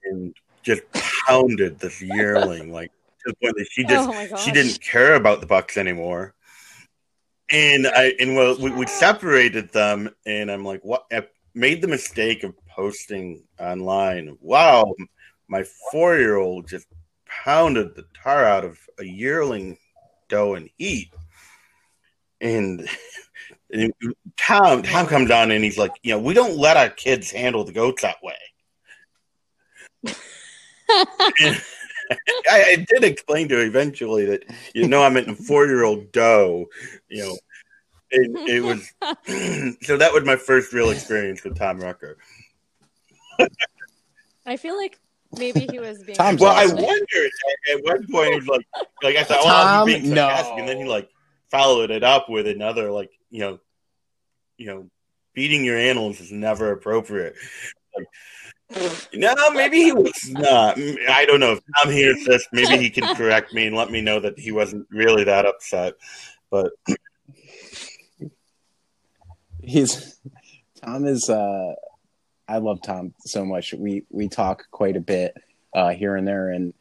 and just pounded this yearling like to the point that she just oh she didn't care about the Bucks anymore. And I and well we, we separated them and I'm like what I made the mistake of posting online. Wow, my four year old just pounded the tar out of a yearling doe and heat. And, and Tom Tom comes on and he's like, you know, we don't let our kids handle the goats that way. And I, I did explain to her eventually that you know I meant a four year old doe, you know. And it was so that was my first real experience with Tom Rucker. I feel like Maybe he was being. Tom's Well, I wondered at, at one point. It was like, like I thought, oh, well, Tom, I'm being sarcastic, no. and then he like followed it up with another, like you know, you know, beating your animals is never appropriate. Like, no, maybe he was not. I don't know if Tom hears this. Maybe he can correct me and let me know that he wasn't really that upset. But he's Tom is uh I love Tom so much. We we talk quite a bit uh here and there and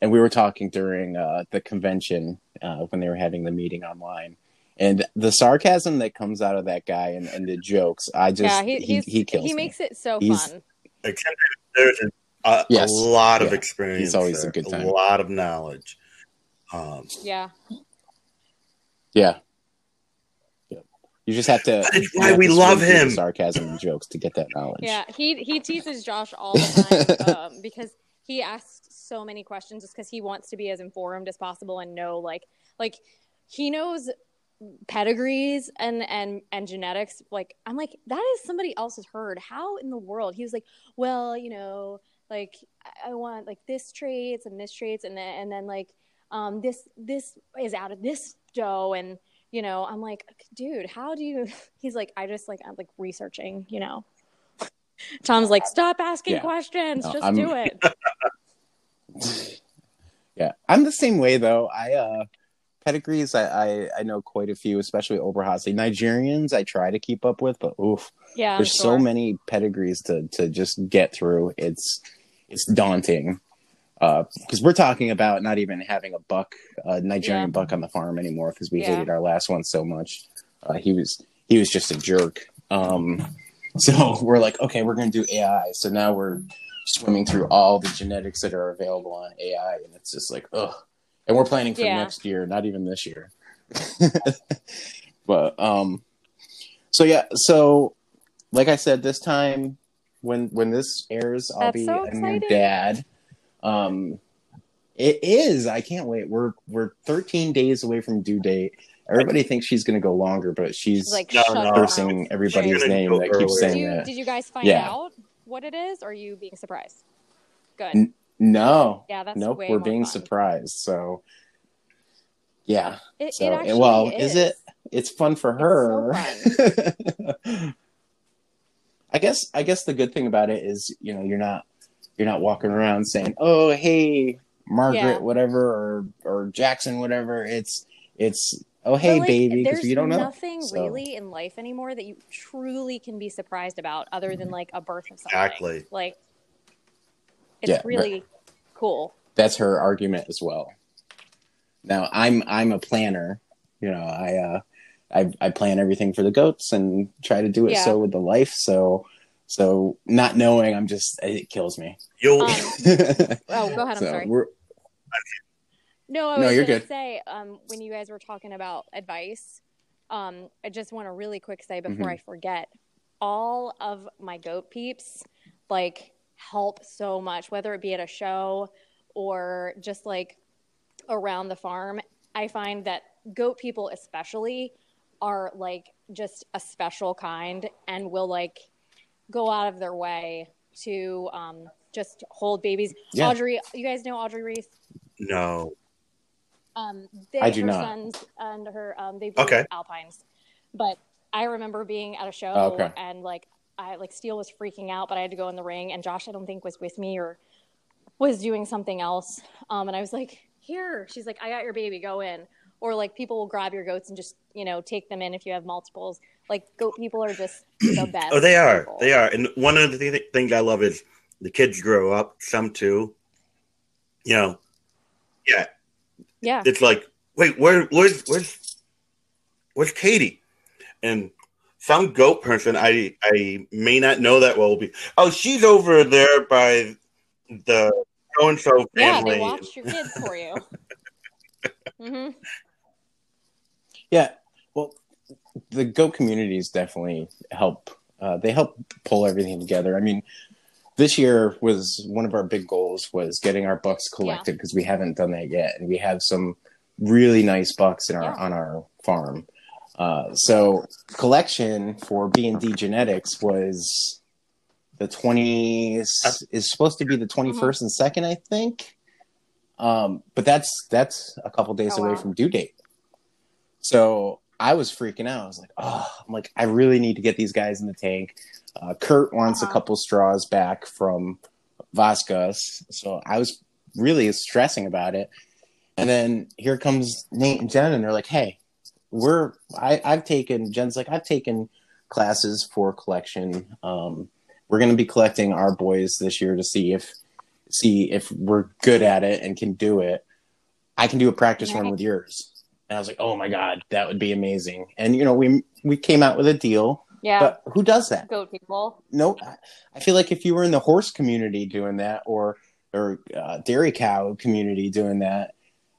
and we were talking during uh the convention uh when they were having the meeting online. And the sarcasm that comes out of that guy and, and the jokes, I just yeah, he he, he kills he me. makes it so He's- fun. Except there's a, a, Yes. a lot of experience. He's always a good time. A lot of knowledge. Um, Yeah, Yeah. Yep. You just have to. That's why we love swim through the him. sarcasm and jokes to get that knowledge. yeah. He he teases Josh all the time um, because he asks so many questions just because he wants to be as informed as possible and know like like he knows pedigrees and and and genetics like i'm like that is somebody else's herd how in the world he was like well you know like i want like this traits and this traits and then and then like um this this is out of this doe and you know i'm like dude how do you he's like i just like i'm like researching you know tom's like stop asking Yeah. questions No, just I'm- do it yeah. I'm the same way though. I uh pedigrees I, I I know quite a few, especially Oberhasli. Nigerians I try to keep up with, but oof. yeah there's sure. so many pedigrees to to just get through. It's it's daunting. because we're talking about not even having a buck, a Nigerian Yeah. buck on the farm anymore because we Yeah. hated our last one so much. Uh, he was he was just a jerk. Um, so we're like, okay, we're gonna do AI. So now we're swimming through all the genetics that are available on AI, and it's just like, ugh. And we're planning for Yeah. next year, not even this year. but um, so yeah, so like I said, this time when when this airs, I'll That's be so a new dad. Um, it is. I can't wait. We're we're 13 days away from due date. Everybody thinks she's going to go longer, but she's like No, no. cursing everybody's She's name go that keeps earlier. Did saying you that. did you guys find Yeah. out what it is? Or are you being surprised? Good. N- No, yeah, that's nope. way We're more being fun. surprised. So, yeah. It, So, it actually well, is. is it? It's fun for It's her. I guess. I guess the good thing about it is, you know, you're not you're not walking around saying, "Oh, hey, Margaret, Yeah. whatever," or or Jackson, whatever. It's it's oh, hey, like, baby, because There's you don't know. nothing So- really in life anymore that you truly can be surprised about, other than mm-hmm. like a birth of something. Exactly. Like, it's Yeah, but- really cool. that's her argument as well. Now I'm I'm a planner. You know, I uh I I plan everything for the goats and try to do it Yeah. so with the life. So so not knowing, I'm just it kills me. You'll Um, oh, go ahead. I'm sorry. We're, No, I No, was you're gonna good. say um, when you guys were talking about advice, um, I just want to really quick say before Mhm. I forget, all of my goat peeps like help so much, whether it be at a show or just like around the farm. I find that goat people, especially, are like just a special kind and will like go out of their way to um, just hold babies. Yeah. Audrey, you guys know Audrey Reese? no. Um, they, I do her not. sons and her um, they breed Okay. alpines. But I remember being at a show Oh, okay. and like I like Steele was freaking out, but I had to go in the ring, and Josh I don't think was with me or was doing something else. Um, and I was like, "Here," she's like, "I got your baby, go in." Or like people will grab your goats and just you know take them in if you have multiples. Like goat people are just the best. Oh, they are. people. They are. And one of the th- things I love is the kids grow up. Some too. You know, yeah. Yeah, It's like, wait, where, where's, where's, where's Katie? And some goat person I I may not know that well will be. Oh, she's over there by the so and so family. yeah, family. they watch your kids for you. hmm yeah. Well, the goat communities definitely help. Uh, they help pull everything together. I mean, this year was one of our big goals was getting our bucks collected because we haven't done that yet, and we have some really nice bucks in our Yeah. on our farm. Uh, so collection for B and D Genetics was the 20 is supposed to be the 21st Mm-hmm. and second, I think. Um, but that's that's a couple days Oh, away wow. from due date. So I was freaking out. I was like, oh, I'm like, I really need to get these guys in the tank. Uh, Kurt wants a Uh-huh. couple straws back from Vasquez. So I was really stressing about it. And then here comes Nate and Jen, and they're like, hey, we're, I, I've taken, Jen's like, I've taken classes for collection. Um, we're going to be collecting our boys this year to see if, see if we're good at it and can do it. I can do a practice run with yours. And I was like, oh my God, that would be amazing. And, you know, we, we came out with a deal, Yeah. but who does that? Goat people. no i feel like if you were in the horse community doing that or or uh, dairy cow community doing that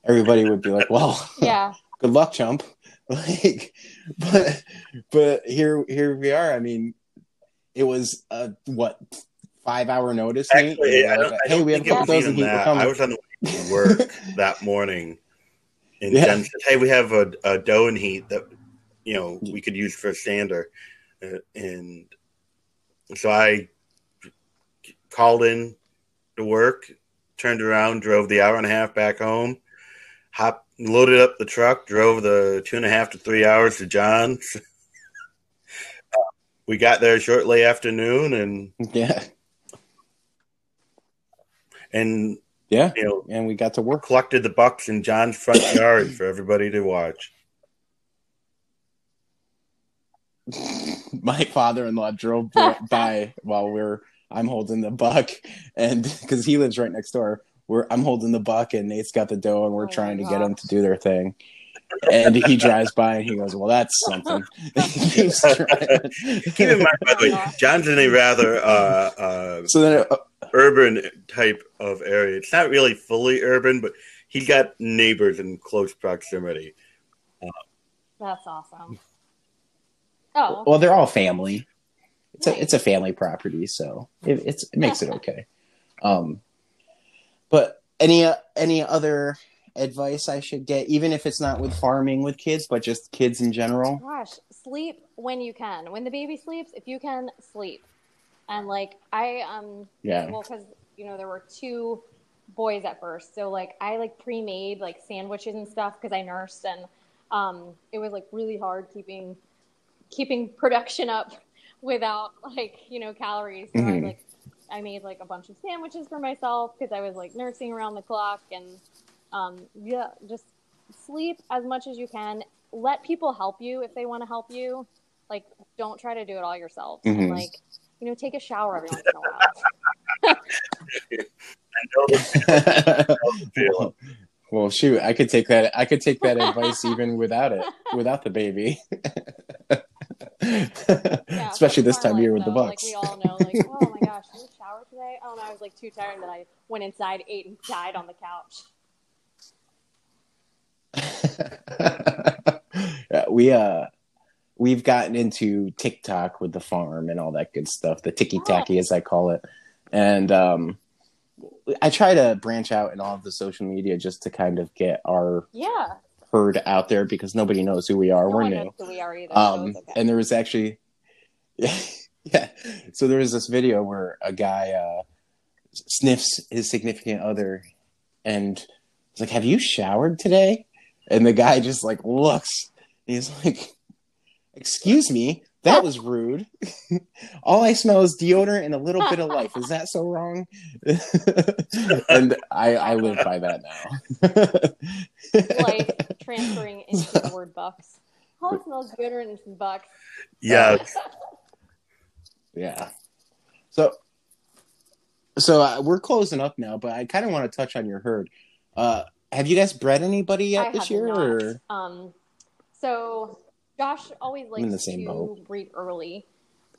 everybody would be like well Yeah. good luck chump like but but here here we are. I mean it was a what five hour notice? Actually, I don't, like, I hey we have a think it couple was dozen even people coming. I was on the way to work that morning, and Yeah. Jen said, "Hey, we have a, a doe and heat that you know we could use for a sander," uh, and so I called in to work, turned around, drove the hour and a half back home, hop, loaded up the truck, drove the two and a half to three hours to John's. Uh, we got there shortly after noon, and yeah and yeah you know and we got to work collected the bucks in John's front yard for everybody to watch. my father-in-law drove by- by while we're I'm holding the buck and because he lives right next door we're I'm holding the buck and Nate's got the doe and we're Oh trying to get them to do their thing and he drives by and he goes well that's something He keeps driving. Keep in mind, by the way, John's in a rather uh, uh, so then uh, urban type of area. It's not really fully urban, but he's got neighbors in close proximity. That's awesome. Oh. well they're all family it's Nice. a it's a family property so it, it's it makes it okay um but any uh, any other advice I should get even if it's not with farming with kids but just kids in general Gosh, sleep when you can. When the baby sleeps, if you can, sleep. And like I um yeah well cuz you know there were two boys at first. So like I like pre-made like sandwiches and stuff cuz I nursed and um it was like really hard keeping keeping production up without like, you know, calories. So I Mhm. like I made like a bunch of sandwiches for myself because I was like nursing around the clock and um yeah, just sleep as much as you can. Let people help you if they want to help you. Like don't try to do it all yourself. And Mhm. like, you know, take a shower every once in a while. I know the feeling. well, shoot, I could take that. I could take that advice even without it, without the baby. Yeah, Especially this time of year life, with the though, Bucks. Like we all know, like, oh my gosh, did you shower today? Oh no, I was like too tired that I went inside, ate, and died on the couch. Yeah, we uh, we've gotten into TikTok with the farm and all that good stuff. The ticky tacky, as I call it, and um, I try to branch out in all of the social media just to kind of get our Yeah, herd out there because nobody knows who we are. no We're new. we are either. um okay. and there was actually yeah. Yeah so there was this video where a guy uh sniffs his significant other and he's like have you showered today? And the guy just like looks. And he's like excuse me that was rude. All i smell is deodorant and a little bit of life. Is that so wrong? And i i live by that now. Life transferring into the word bucks. All it smells gooder and bucks. Yeah, Yeah. So, so uh, we're closing up now, but I kind of want to touch on your herd. Uh, have you guys bred anybody yet I this year? Or? Um, so Josh always likes in the same to boat. breed early.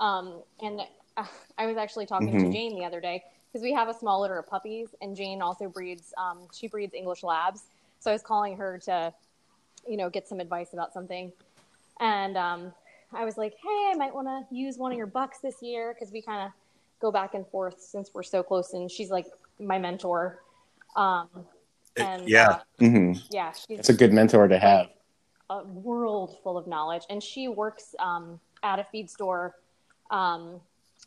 Um, and uh, I was actually talking Mhm. to Jane the other day because we have a small litter of puppies, and Jane also breeds. Um, she breeds English Labs, so I was calling her to, you know, get some advice about something. And um, I was like, "Hey, I might want to use one of your bucks this year because we kind of go back and forth since we're so close." And she's like my mentor. Um, and yeah. uh, hmm yeah, she's It's a good mentor to have. a world full of knowledge and she works um, at a feed store um,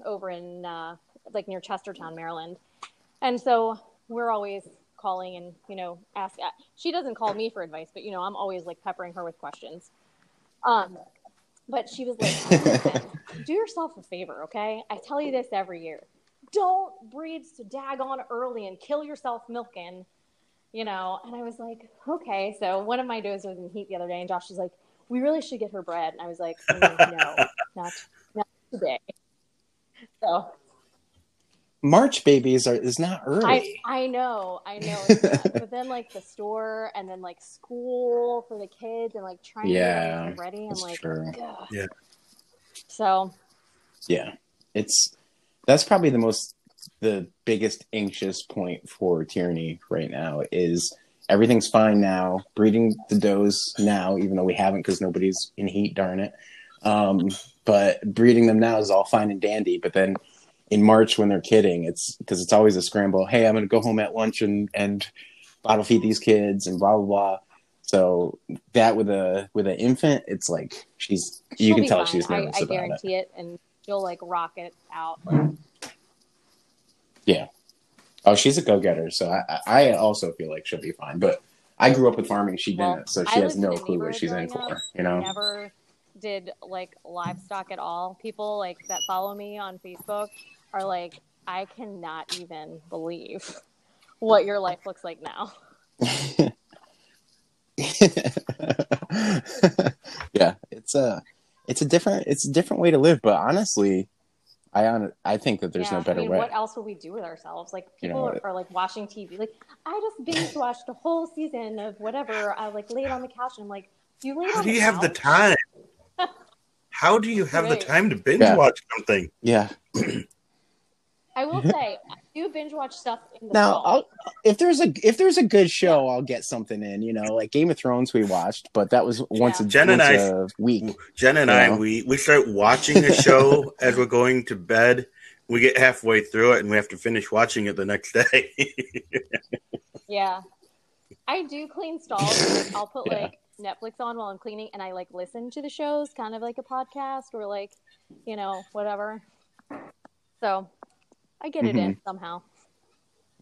over in uh, like near Chestertown, Maryland. And so we're always calling and you know ask. She doesn't call me for advice, but you know I'm always like peppering her with questions. Um, but she was like, "Do yourself a favor, okay? I tell you this every year. Don't breed so daggone early and kill yourself milking." You know, and I was like, okay. So one of my does was in heat the other day, and Josh was like, "We really should get her bred." And I was like, "Mm, "No, not not today." So March babies are is not early. I know, I know. but then like the store and then like school for the kids and like trying to get ready. I'm that's like, true. Yeah. So yeah, it's that's probably the most the biggest anxious point for tyranny right now is everything's fine now, breeding the does now, even though we haven't because nobody's in heat, darn it. Um, but breeding them now is all fine and dandy. But then in March when they're kidding, it's because it's always a scramble. Hey, I'm going to go home at lunch and and bottle feed these kids and blah blah blah. So that with a with an infant, it's like she's you she'll can tell fine. she's I, nervous I about it. I guarantee it. and she'll like rock it out. Like, Yeah. Oh, she's a go getter. So I, I I also feel like she'll be fine. But I grew up with farming. She didn't, so I she has no clue what she's in for. You know? never did like livestock at all. People like that follow me on Facebook are like, I cannot even believe what your life looks like now. yeah, it's a it's a different it's a different way to live. But honestly, I on I think that there's yeah, no better I mean, way. what else would we do with ourselves? Like You people know, are, are like watching TV. Like I just binge watched a whole season of whatever. I like laid on the couch and I'm like, do you lay How on do the you have the time? How do you have the time to binge Yeah. watch something? Yeah. I will say, I do binge watch stuff in the Now. I'll, if there's a if there's a good show, I'll get something in. You know, like Game of Thrones we watched, but that was once a, Jen and once I- a week. Jen and Yeah. I, we, we start watching a show as we're going to bed. We get halfway through it and we have to finish watching it the next day. Yeah. I do clean stalls. I'll put Yeah. like Netflix on while I'm cleaning and I like listen to the shows, kind of like a podcast or like, you know, whatever. So I get it Mm-hmm. in somehow.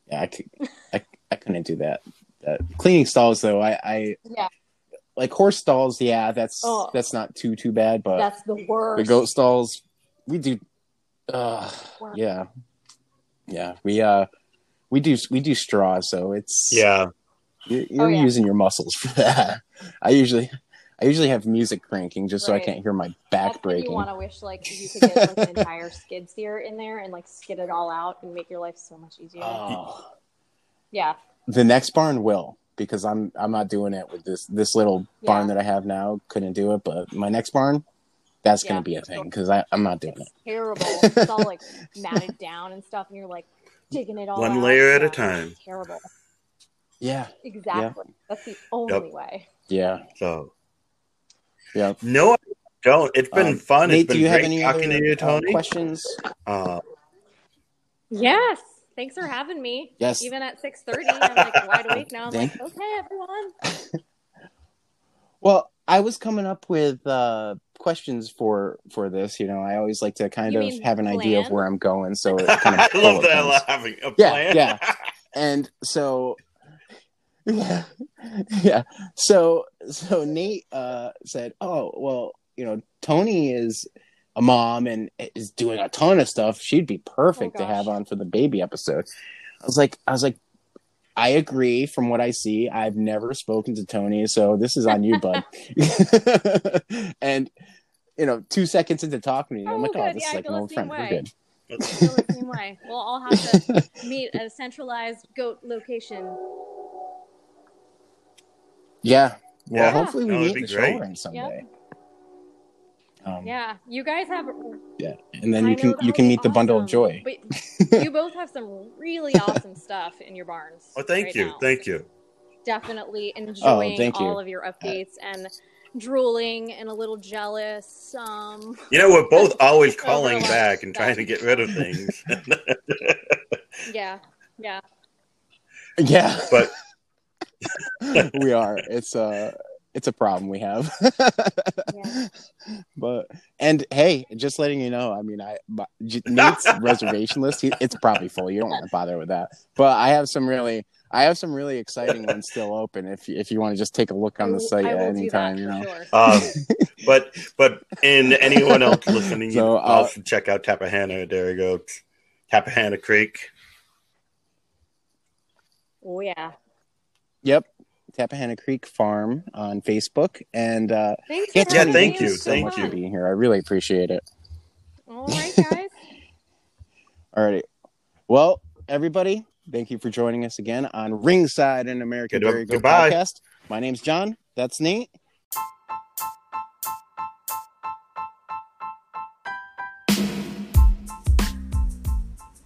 Yeah, I, could, I, I couldn't do that. that. Cleaning stalls though, I, I Yeah. like horse stalls. Yeah, that's Oh. that's not too too bad. But That's the worst. the goat stalls, we do. Uh, yeah, yeah. We uh, we do we do straw, so it's yeah. You're, you're Oh, yeah. using your muscles for that. I usually, I usually have music cranking just so I can't hear my That's back when you want to wish like you could get like an entire skid steer in there and like skid it all out and make your life so much easier. Oh, yeah. the next barn will because I'm I'm not doing it with this this little barn that I have now. Couldn't do it, but my next barn, that's Yeah. gonna be a thing because I I'm not doing it. Terrible. it's all like matted down and stuff and you're like digging it all One out. layer at a time. Terrible. Yeah, Exactly. That's the only way. yeah, So, yeah. no, I don't. It's been Um, fun. Nate, it's been do you have great any talking other to you, uh, Tony. questions? Uh, Yes. Thanks for having me. Yes. Even at six thirty, I'm like wide awake now. I'm Thank- like, okay, everyone. Well, I was coming up with uh, questions for for this. You know, I always like to kind You of have an idea of where I'm going, so it kind I of love that. I things. love having a Yeah, plan. yeah. and so yeah. Yeah so so nate uh said oh well you know tony is a mom and is doing a ton of stuff. She'd be perfect Oh, to have on for the baby episode. I was like i was like i agree. From what i see i've never spoken to tony so this is on you bud. And you know two seconds into talking to you i'm Oh, like oh this Yeah, is like an old friend. We're good. I feel the same way. We'll all have to meet at a centralized goat location. Yeah. Well, Yeah. hopefully we No, meet be the great. showroom someday. Um, Yeah, you guys have. yeah. And then I you can you can be meet the bundle of joy. But you both have some really awesome stuff in your barns. Oh, thank right you. now. Thank you. Definitely enjoying Oh, thank you. all of your updates and drooling and a little jealous. Um, You know, we're both always calling a back and trying to get rid of things. yeah, yeah. Yeah. but we are. It's uh it's a problem we have. Yeah. But and hey, just letting you know, I mean, I my, Nate's reservation list, he, it's probably full. You don't want to bother with that. But I have some really, I have some really exciting ones still open. If you- if you want to just take a look on the site at any time, you know. sure. Um, but but in anyone else listening, So, you uh, also check out Tappahannock Dairy go, Tappahannock Creek. Oh yeah. Yep, Tappahannock Creek Farm on Facebook, and uh, Thanks yeah, for Tony, thank you, so thank much you. for being here. I really appreciate it. All right, guys. All right. Well, everybody, thank you for joining us again on Ringside and American Good- Dairy Goat goodbye. podcast. My name's John. That's Nate.